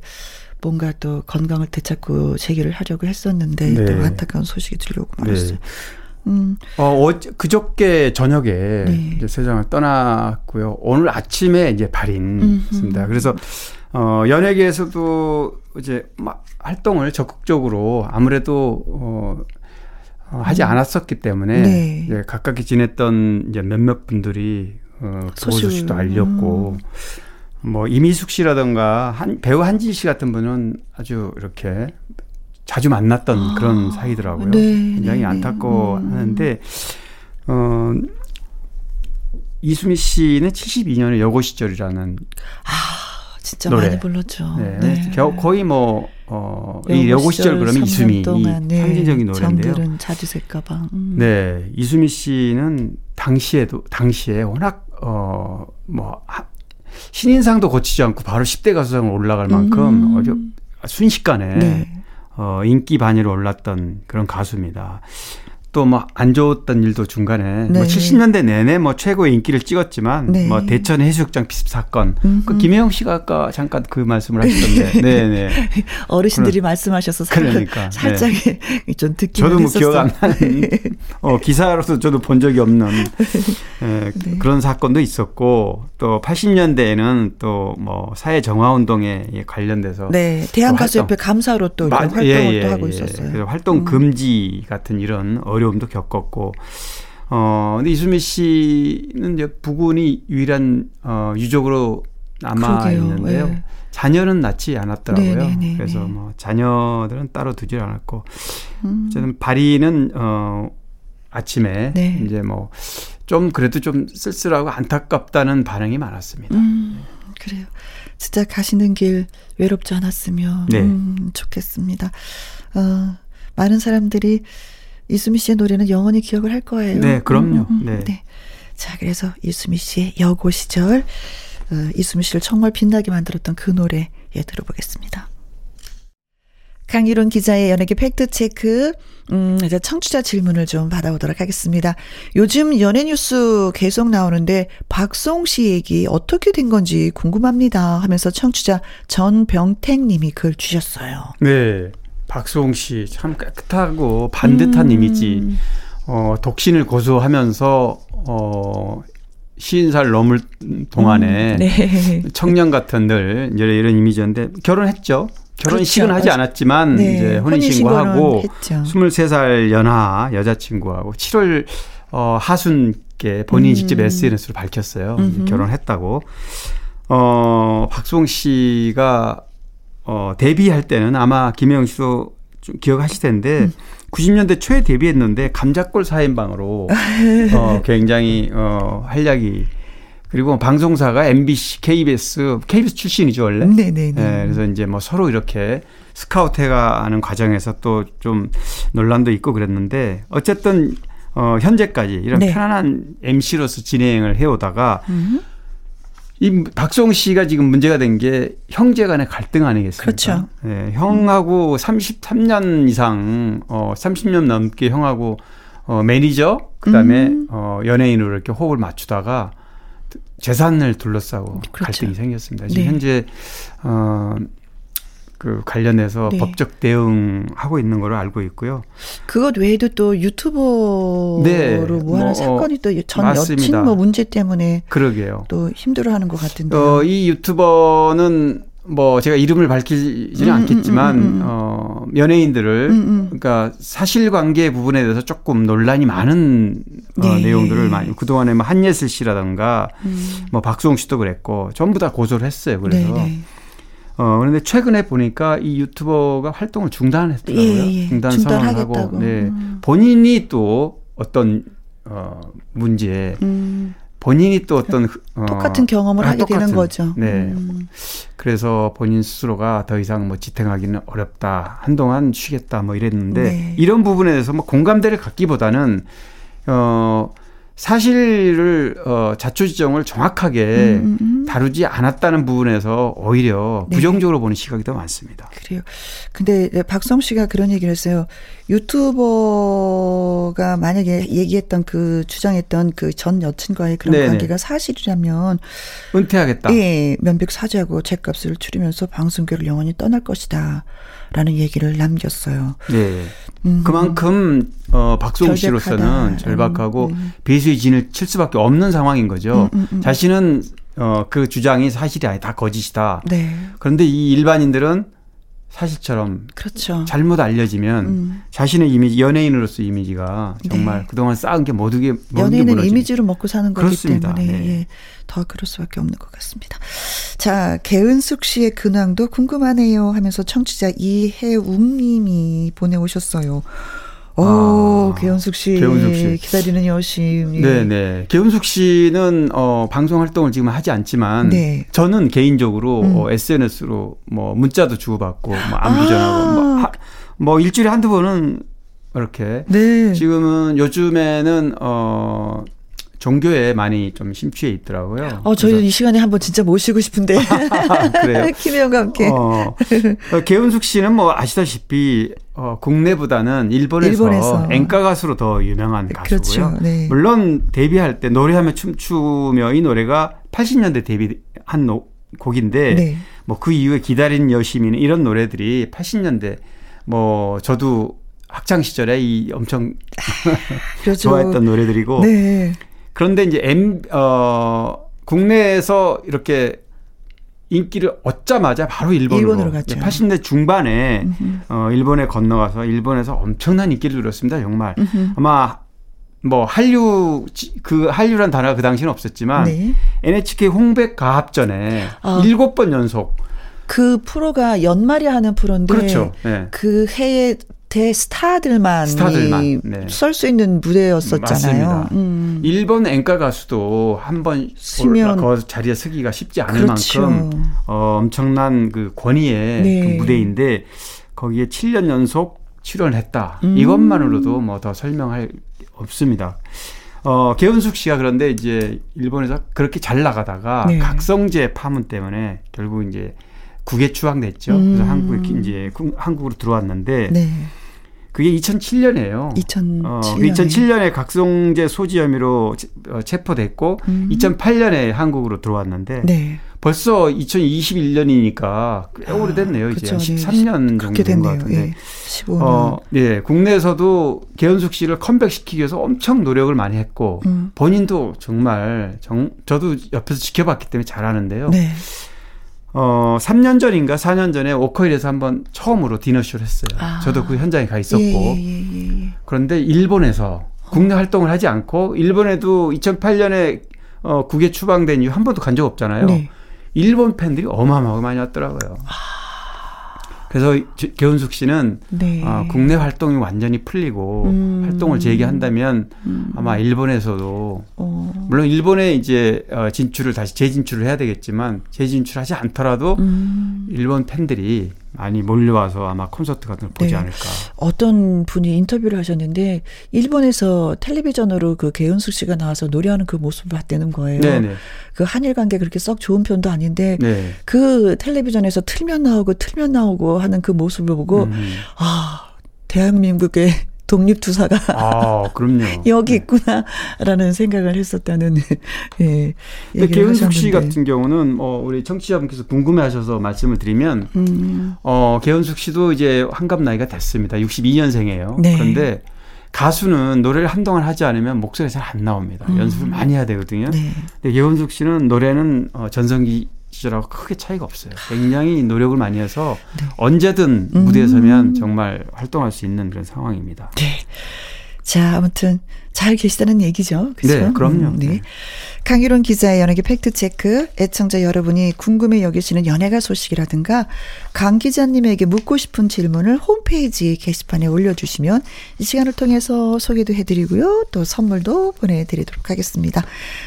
A: 뭔가 또 건강을 되찾고 재기를 하려고 했었는데, 네. 또 안타까운 소식이 들려오고 네. 말았어요. 네.
F: 음. 어, 어, 그저께 저녁에 네. 이제 세상을 떠났고요. 오늘 아침에 이제 발인했습니다. 그래서, 어, 연예계에서도 이제 막 활동을 적극적으로 아무래도, 어, 어, 하지 음. 않았었기 때문에 네. 이제 가깝게 지냈던 이제 몇몇 분들이 어, 그 소식도 알렸고 음. 뭐 이미숙 씨라던가 한 배우 한지 씨 같은 분은 아주 이렇게 자주 만났던 아. 그런 사이더라고요. 네. 굉장히 네, 네. 안타까워하는데 음. 어 이수미 씨는 72년의 여고 시절이라는
A: 아 진짜 노래. 많이 불렀죠. 네.
F: 네. 거의 뭐 어, 이 여고 시절 그러면 이수미 동안, 네. 상징적인 노래인데요.
A: 정들은 자주색 가방.
F: 음. 네, 이수미 씨는 당시에도 당시에 워낙 어뭐 신인상도 거치지 않고 바로 10대 가수상을 올라갈 만큼 음. 아주 순식간에 네. 어 인기 반열에 올랐던 그런 가수입니다. 또뭐 안 좋았던 일도 중간에 뭐 네. 뭐 70년대 내내 뭐 최고의 인기를 찍었지만 네. 뭐 대천 해수욕장 비습 사건 그 김혜영 씨가 아까 잠깐 그 말씀을 하셨던데 네네 네.
A: 어르신들이 그런, 말씀하셔서 그러니까 살짝 네. 좀 듣기
F: 저도 뭐 기억 안 나는 어, 기사로서 저도 본 적이 없는 예, 네. 그런 사건도 있었고 또 80년대에는 또 뭐 사회 정화 운동에 관련돼서
A: 네 대한 가수협회 감사로 또 마, 활동을 예, 예, 또 하고 예. 있었어요.
F: 활동 음. 금지 같은 이런 어려 어려움도 겪었고 어 근데 이수미 씨는 이제 부군이 유일한 어 유족으로 남아 그러게요. 있는데요. 네. 자녀는 낳지 않았더라고요. 네네네 네, 네, 그래서 네. 뭐 자녀들은 따로 두질 않았고 음. 어쨌든 발이는 어 아침에 네. 이제 뭐 좀 그래도 좀 쓸쓸하고 안타깝다는 반응이 많았습니다.
A: 음, 그래요. 진짜 가시는 길 외롭지 않았으면 네. 음, 좋겠습니다. 어, 많은 사람들이 이수미 씨의 노래는 영원히 기억을 할 거예요.
F: 네, 그럼요. 음, 음, 음. 네. 네.
A: 자, 그래서 이수미 씨의 여고 시절, 어, 이수미 씨를 정말 빛나게 만들었던 그 노래, 예, 들어보겠습니다. 강일훈 기자의 연예계 팩트체크, 음, 이제 청취자 질문을 좀 받아보도록 하겠습니다. 요즘 연예 뉴스 계속 나오는데, 박송 씨 얘기 어떻게 된 건지 궁금합니다. 하면서 청취자 전병택 님이 글 주셨어요.
F: 네. 박수홍 씨 참 깨끗하고 반듯한 음. 이미지. 어, 독신을 고수하면서 어 시인살 넘을 동안에 음, 네. 청년 같은 늘 이런, 이런 이미지였는데 결혼했죠. 결혼식은 그렇죠. 하지 않았지만 네. 이제 혼인신고하고 23살 연하 여자친구하고 7월 어, 하순께 본인이 음. 직접 SNS로 밝혔어요. 결혼했다고. 어, 박수홍 씨가 어, 데뷔할 때는 아마 김혜영 씨도 좀 기억하실 텐데 음. 90년대 초에 데뷔했는데 감자골 사인방으로 어, 굉장히 어, 활약이 그리고 방송사가 MBC, KBS, KBS 출신이죠 원래. 네네네. 네, 네. 그래서 이제 뭐 서로 이렇게 스카우트해가는 과정에서 또 좀 논란도 있고 그랬는데 어쨌든 어, 현재까지 이런 네. 편안한 MC로서 진행을 해오다가. 음. 이 박송 씨가 지금 문제가 된 게 형제 간의 갈등 아니겠습니까?
A: 그렇죠.
F: 네, 형하고 33년 이상 어 30년 넘게 형하고 어 매니저 그다음에 음. 어 연예인으로 이렇게 호흡을 맞추다가 재산을 둘러싸고 그렇죠. 갈등이 생겼습니다. 지금 네. 현재 어 그 관련해서 네. 법적 대응하고 있는 걸로 알고 있고요.
A: 그것 외에도 또 유튜버로 네. 뭐 하는 뭐 사건이 또 전 여친 뭐 문제 때문에
F: 그러게요.
A: 또 힘들어하는 것 같은데.
F: 어, 이 유튜버는 뭐 제가 이름을 밝히지는 음, 음 않겠지만 음, 음, 음, 어 연예인들을 음, 그러니까 사실관계 부분에 대해서 조금 논란이 많은 어, 네. 어, 내용들을 많이 그동안에 뭐 한예슬 씨라든가 뭐 박수홍 씨도 그랬고 전부 다 고소를 했어요. 그래서 네, 네. 어, 그런데 최근에 보니까 이 유튜버가 활동을 중단했더라고요. 예, 예. 중단 선언하고. 네. 음. 본인이 또 어떤 어 문제 음. 본인이 또 어떤
A: 어, 똑같은 경험을 아, 하게 똑같은, 되는 거죠.
F: 네. 음. 그래서 본인 스스로가 더 이상 뭐 지탱하기는 어렵다. 한동안 쉬겠다 뭐 이랬는데 네. 이런 부분에 대해서 뭐 공감대를 갖기보다는 어 사실을 어 자초지종을 정확하게 음, 음, 음. 다루지 않았다는 부분에서 오히려 네. 부정적으로 보는 시각이 더 많습니다.
A: 그래요. 근데 박성 씨가 그런 얘기를 했어요. 유튜버가 만약에 얘기했던 그 주장했던 그 전 여친과의 그런 네네. 관계가 사실이라면
F: 은퇴하겠다.
A: 예, 면백 사죄하고 책값을 줄이면서 방송계를 영원히 떠날 것이다. 라는 얘기를 남겼어요.
F: 네. 음. 그만큼 어 박수홍 씨로서는 절박하고 음. 배수의 진을 칠 수밖에 없는 상황인 거죠. 음, 음, 음. 자신은 어 그 주장이 사실이 아니 다 거짓이다. 네. 그런데 이 일반인들은 사실처럼 그렇죠. 잘못 알려지면 음. 자신의 이미지 연예인으로서 이미지가 정말 네. 그동안 쌓은 게 모두게
A: 연예인은 이미지로 먹고 사는 거기 그렇습니다. 때문에 네. 예, 더 그럴 수밖에 없는 것 같습니다. 자 개은숙 씨의 근황도 궁금하네요 하면서 청취자 이해웅님이 보내오셨어요. 오, 아, 개은숙 씨. 개은숙 씨. 기다리는 여심.
F: 네, 네. 개은숙 씨는 어 방송 활동을 지금 하지 않지만 네. 저는 개인적으로 음. 어, SNS로 뭐 문자도 주고받고 뭐 안부 아. 전하고 뭐, 하, 뭐 일주일에 한두 번은 이렇게 네. 지금은 요즘에는 어 종교에 많이 좀 심취해 있더라고요.
A: 어, 저희 이 시간에 한번 진짜 모시고 싶은데. 그래요? 김혜영과 함께. 어,
F: 어, 개은숙 씨는 뭐 아시다시피 어, 국내보다는 일본에서, 일본에서,演歌 가수로 더 유명한 가수고요. 그렇죠. 네. 물론 데뷔할 때 노래하며 춤추며 이 노래가 80년대 데뷔한 노, 곡인데 네. 뭐그 이후에 기다린 여시민는 이런 노래들이 80년대 뭐 저도 학창 시절에 이 엄청 그렇죠. 좋아했던 노래들이고 네. 그런데 이제 M 어 국내에서 이렇게 인기를 얻자마자 바로 일본으로, 일본으로 갔죠. 80대 중반에 음흠. 어 일본에 건너가서 일본에서 엄청난 인기를 누렸습니다. 정말 음흠. 아마 뭐 한류 그 한류란 단어가 그 당시는 없었지만 네. NHK 홍백 가합전에 아. 일곱 아. 번 연속
A: 그 프로가 연말에 하는 프로인데 그렇죠. 네. 그 해에 대 스타들만, 스타들만 네. 설수 있는 무대였었잖아요. 맞습니다. 음.
F: 일본 엔카 가수도 한번 쓰면 그 자리에 서기가 쉽지 않을 그렇죠. 만큼 어, 엄청난 그 권위의 네. 그 무대인데 거기에 7년 연속 출연했다. 음. 이것만으로도 뭐 더 설명할 없습니다. 어, 개은숙 씨가 그런데 이제 일본에서 그렇게 잘 나가다가 네. 각성제 파문 때문에 결국 이제 국외 추방됐죠. 음. 그래서 한국에 이제 한국으로 들어왔는데 네. 그게 2007년이에요. 2007년. 어, 2007년에 각성제 소지 혐의로 어, 체포됐고 음. 2008년에 한국으로 들어왔는데 네. 벌써 2021년이니까 꽤 오래됐네요. 아, 이제 그쵸, 13년 정도 된 것 같은데. 예. 15년. 어, 예. 국내에서도 개은숙 씨를 컴백시키기 위해서 엄청 노력을 많이 했고 음. 본인도 정말 정, 저도 옆에서 지켜봤기 때문에 잘하는데요. 네. 어, 3년 전인가 4년 전에 오커힐에서 한번 처음으로 디너쇼를 했어요. 아. 저도 그 현장에 가 있었고. 예, 예, 예, 예. 그런데 일본에서 국내 어. 활동을 하지 않고 일본에도 2008년에 어, 국외 추방된 이후 한 번도 간 적 없잖아요. 네. 일본 팬들이 어마어마하게 많이 왔더라고요. 아. 그래서 개운숙 씨는 네. 어, 국내 활동이 완전히 풀리고 음. 활동을 재개한다면 음. 아마 일본에서도 어. 물론 일본에 이제 어, 진출을 다시 재진출을 해야 되겠지만 재진출하지 않더라도 음. 일본 팬들이 많이 몰려와서 아마 콘서트 같은 걸 보지 네. 않을까.
A: 어떤 분이 인터뷰를 하셨는데 일본에서 텔레비전으로 그 개은숙 씨가 나와서 노래하는 그 모습을 봤다는 거예요. 네네. 그 한일 관계 그렇게 썩 좋은 편도 아닌데 네. 그 텔레비전에서 틀면 나오고 틀면 나오고 하는 그 모습을 보고 음. 아 대한민국의 독립투사가
F: 아, 그럼요.
A: 여기 네. 있구나라는 생각을 했었다는 예.
F: 근데 개은숙 씨 같은 경우는 뭐 우리 청취자분께서 궁금해하셔서 말씀을 드리면 음. 어 개은숙 씨도 이제 환갑 나이가 됐습니다. 62년생이에요. 네. 그런데 가수는 노래를 한동안 하지 않으면 목소리가 잘 안 나옵니다. 음. 연습을 많이 해야 되거든요. 네. 근데 개은숙 씨는 노래는 어, 전성기 시절하고 크게 차이가 없어요. 굉장히 노력을 많이 해서 네. 언제든 무대에 서면 음. 정말 활동할 수 있는 그런 상황입니다.
A: 네. 자, 아무튼 잘 계시다는 얘기죠. 그렇죠?
F: 네, 그럼요. 음, 네. 네.
A: 강유론 기자의 연예계 팩트체크, 애청자 여러분이 궁금해 여기시는 연예가 소식이라든가 강 기자님에게 묻고 싶은 질문을 홈페이지 게시판에 올려주시면 이 시간을 통해서 소개도 해드리고요. 또 선물도 보내드리도록 하겠습니다.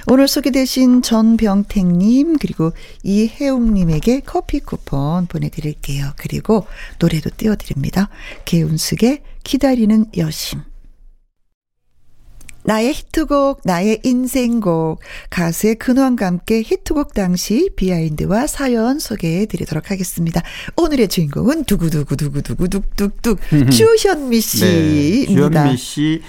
A: 오늘 소개되신 전병택님 그리고 이혜웅님에게 커피 쿠폰 보내드릴게요. 그리고 노래도 띄워드립니다. 개운숙의 기다리는 여심. 나의 히트곡, 나의 인생곡, 가수의 근황과 함께 히트곡 당시 비하인드와 사연 소개해 드리도록 하겠습니다. 오늘의 주인공은 두구두구두구두구둑둑둑 주현미 씨입니다.
F: 네, 주현미 씨.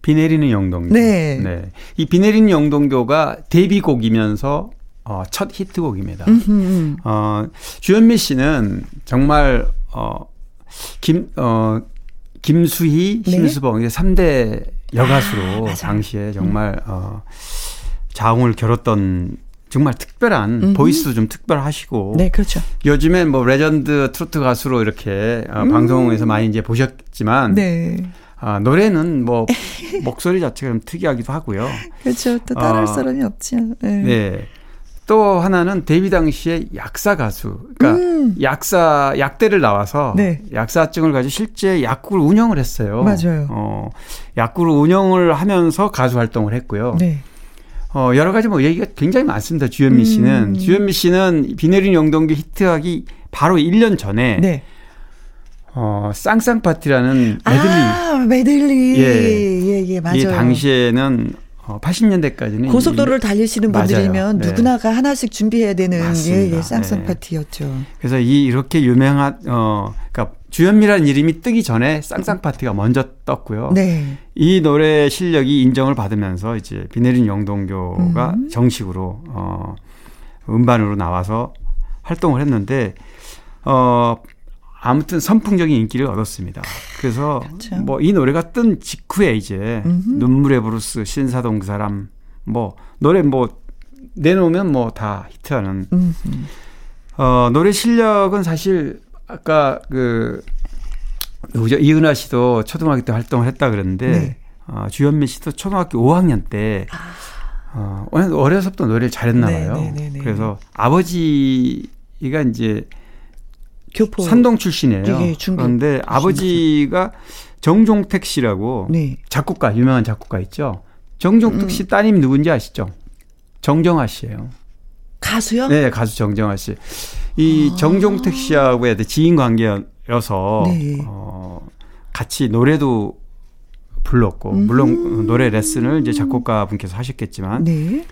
F: 비 내리는 영동교. 네. 네. 이 비 내리는 영동교가 데뷔곡이면서 어, 첫 히트곡입니다. 음흠. 어, 주현미 씨는 정말 어, 김, 어, 김수희, 네? 심수봉, 이제 3대 여가수로 아, 당시에 정말, 음. 어, 자웅을 겨뤘던 정말 특별한 음흠. 보이스도 좀 특별하시고.
A: 네, 그렇죠.
F: 요즘엔 뭐 레전드 트로트 가수로 이렇게 어, 음. 방송에서 많이 이제 보셨지만. 네. 아, 노래는 뭐 목소리 자체가 좀 특이하기도 하고요.
A: 그렇죠. 또 따라할 어, 사람이 없죠.
F: 네. 네. 또 하나는 데뷔 당시에 약사 가수, 그러니까 음. 약사 약대를 나와서 네. 약사증을 가지고 실제 약국을 운영을 했어요.
A: 맞아요.
F: 어, 약국을 운영을 하면서 가수 활동을 했고요. 네. 어, 여러 가지 뭐 얘기가 굉장히 많습니다. 주현미 씨는 음. 주현미 씨는 비 내린 영동기 히트하기 바로 1년 전에 네. 어, 쌍쌍 파티라는 메들리.
A: 아, 메들리. 예, 예, 예, 맞아요. 이
F: 당시에는 어, 80년대까지는
A: 고속도로를 달리시는 분들이면 네. 누구나가 하나씩 준비해야 되는 예, 예, 쌍쌍 네. 파티였죠.
F: 그래서 이 이렇게 유명한 어 그러니까 주현미라는 이름이 뜨기 전에 쌍쌍 파티가 먼저 떴고요. 네. 이 노래 실력이 인정을 받으면서 이제 비 내린 영동교가 음. 정식으로 어 음반으로 나와서 활동을 했는데 어 아무튼 선풍적인 인기를 얻었습니다. 그래서 그렇죠. 뭐이 노래가 뜬 직후에 이제 음흠. 눈물의 브루스, 신사동 그 사람 뭐 노래 뭐 내놓으면 뭐 다 히트하는 음흠. 어 노래 실력은 사실 아까 그 누구죠 이은하 씨도 초등학교 때 활동을 했다 그랬는데 네. 어, 주현미 씨도 초등학교 5학년 때 아. 어, 어려서부터 노래를 잘했나 네, 봐요. 네, 네, 네, 그래서 아버지가 이제 교포 산동 출신이에요. 그런데 아버지가 정종택 씨라고 네. 작곡가 유명한 작곡가 있죠. 정종택 음. 씨 따님 누군지 아시죠? 정정아 씨예요.
A: 가수요?
F: 네, 가수 정정아 씨. 이 아. 정종택 씨하고의 지인 관계여서 네. 어, 같이 노래도 불렀고 음. 물론 노래 레슨을 이제 작곡가 분께서 하셨겠지만 네.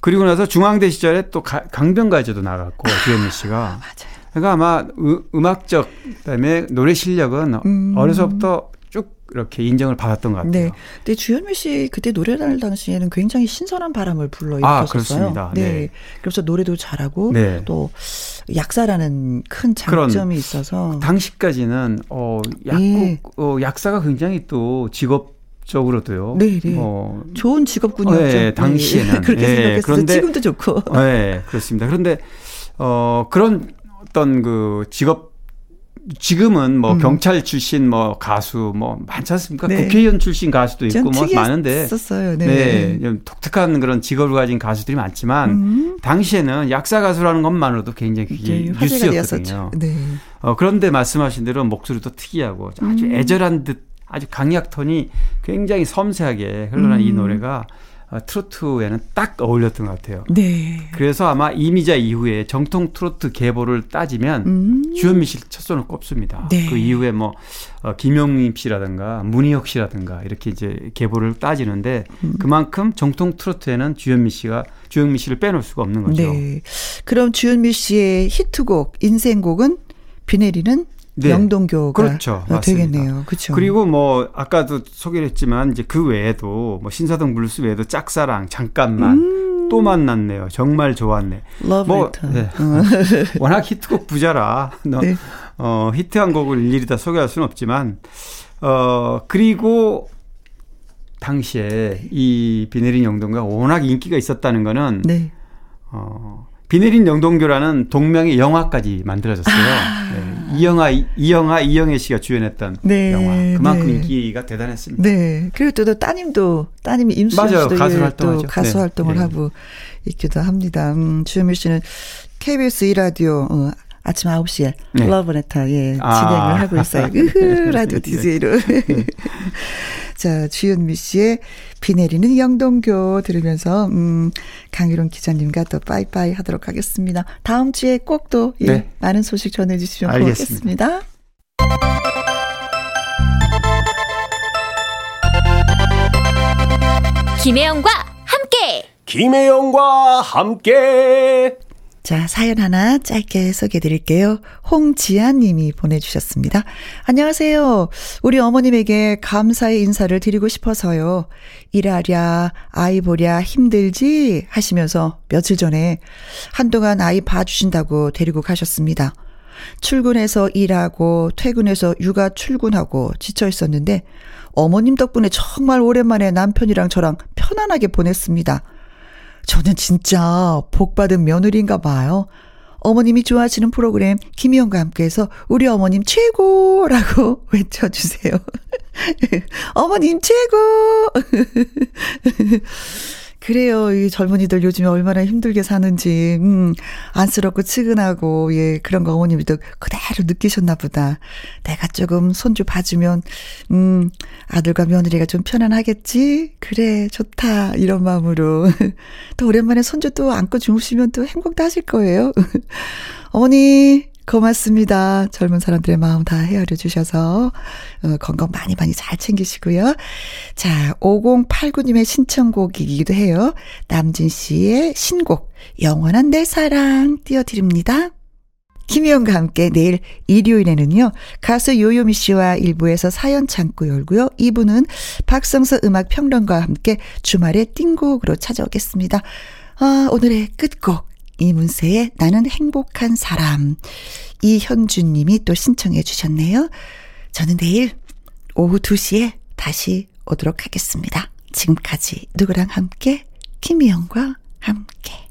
F: 그리고 나서 중앙대 시절에 또 가, 강변가제도 나갔고 주현미 씨가 아, 맞아요. 그러니까 아마 음, 악적 그다음에 노래 실력은 음. 어려서부터 쭉 이렇게 인정을 받았던 것 같아요. 네.
A: 근데 주현미 씨 그때 노래할 당시에는 굉장히 신선한 바람을 불러 일으켰었어요. 아, 그렇습니다. 네. 네. 그래서 노래도 잘하고 네. 또 약사라는 큰 장점이 있어서
F: 당시까지는 어 약국 네. 어 약사가 굉장히 또 직업 적으로도요. 네, 네.
A: 어, 좋은 직업군이었죠.
F: 네, 당시에는
A: 그렇게 네, 생각했어요. 그런데 지금도 좋고.
F: 네, 그렇습니다. 그런데 어 그런 어떤 그 직업 지금은 뭐 음. 경찰 출신 뭐 가수 뭐 많지 않습니까? 네. 국회의원 출신 가수도 있고 뭐 많은데
A: 썼어요. 네.
F: 네. 독특한 그런 직업을 가진 가수들이 많지만 음. 당시에는 약사 가수라는 것만으로도 굉장히 그게 뉴스였거든요. 네. 어, 그런데 말씀하신 대로 목소리도 특이하고 아주 음. 애절한 듯 아주 강약 톤이 굉장히 섬세하게 흘러난 이 음. 노래가 어, 트로트에는 딱 어울렸던 것 같아요. 네. 그래서 아마 이미자 이후에 정통 트로트 계보를 따지면 음. 주현미 씨 첫 손을 꼽습니다. 네. 그 이후에 뭐 어, 김용림 씨라든가 문희혁 씨라든가 이렇게 이제 계보를 따지는데 음. 그만큼 정통 트로트에는 주현미 씨가 주현미 씨를 빼놓을 수가 없는 거죠. 네.
A: 그럼 주현미 씨의 히트곡 인생곡은 비 내리는 네. 영동교가 그렇죠. 되겠네요. 그렇죠.
F: 그리고 뭐 아까도 소개를 했지만 이제 그 외에도 뭐 신사동 블루스 외에도 짝사랑 잠깐만 음. 또 만났네요. 정말 좋았네.
A: 뭐 네. 어.
F: 워낙 히트곡 부자라 네. 어, 히트한 곡을 일일이 다 소개할 수는 없지만 어 그리고 당시에 이 비 내리는 영동교가 워낙 인기가 있었다는 거는 네. 어 비 내리는 영동교라는 동명의 영화까지 만들어졌어요. 아. 네. 이영하, 이영하, 이영애 씨가 주연했던 네. 영화. 그만큼 네. 인기가 대단했습니다.
A: 네. 그리고 또 따님도, 따님이 임수연. 씨도 가수, 활동하죠. 또 가수 네. 활동을 네. 하고 있기도 합니다. 음, 주현미 씨는 KBS 2라디오, 어, 아침 9시에 네. 러브레터 예, 아. 진행을 하고 있어요. 으흐, 라디오 DJ로. 네. 자, 주현미 씨의 비 내리는 영동교 들으면서, 음, 강유론 기자님과 또 빠이빠이 하도록 하겠습니다. 다음 주에 꼭 또, 예, 네. 많은 소식 전해주시면 알겠습니다. 고맙겠습니다.
G: 김혜영과 함께.
B: 김혜영과 함께.
A: 자, 사연 하나 짧게 소개해 드릴게요. 홍지아 님이 보내주셨습니다. 안녕하세요. 우리 어머님에게 감사의 인사를 드리고 싶어서요. 일하랴, 아이 보랴 힘들지? 하시면서 며칠 전에 한동안 아이 봐주신다고 데리고 가셨습니다. 출근해서 일하고 퇴근해서 육아 출근하고 지쳐 있었는데 어머님 덕분에 정말 오랜만에 남편이랑 저랑 편안하게 보냈습니다. 저는 진짜 복받은 며느리인가 봐요. 어머님이 좋아하시는 프로그램 김희영과 함께해서 우리 어머님 최고라고 외쳐주세요. 어머님 최고! 그래요. 이 젊은이들 요즘에 얼마나 힘들게 사는지, 음, 안쓰럽고 측은하고, 예, 그런 거 어머님도 그대로 느끼셨나 보다. 내가 조금 손주 봐주면, 음, 아들과 며느리가 좀 편안하겠지? 그래, 좋다. 이런 마음으로. 또 오랜만에 손주 또 안고 주무시면 또 행복도 하실 거예요. 어머니, 고맙습니다. 젊은 사람들의 마음 다 헤아려 주셔서 어, 건강 많이 많이 잘 챙기시고요. 자, 5089님의 신청곡이기도 해요. 남진 씨의 신곡 영원한 내 사랑 띄워드립니다. 김희영과 함께 내일 일요일에는요, 가수 요요미 씨와 일부에서 사연 창고 열고요. 2부는 박성서 음악 평론가와 함께 주말의 띵곡으로 찾아오겠습니다. 아, 오늘의 끝곡. 이문세의 나는 행복한 사람. 이현준 님이 또 신청해 주셨네요. 저는 내일 오후 2시에 다시 오도록 하겠습니다. 지금까지 누구랑 함께? 김희영과 함께.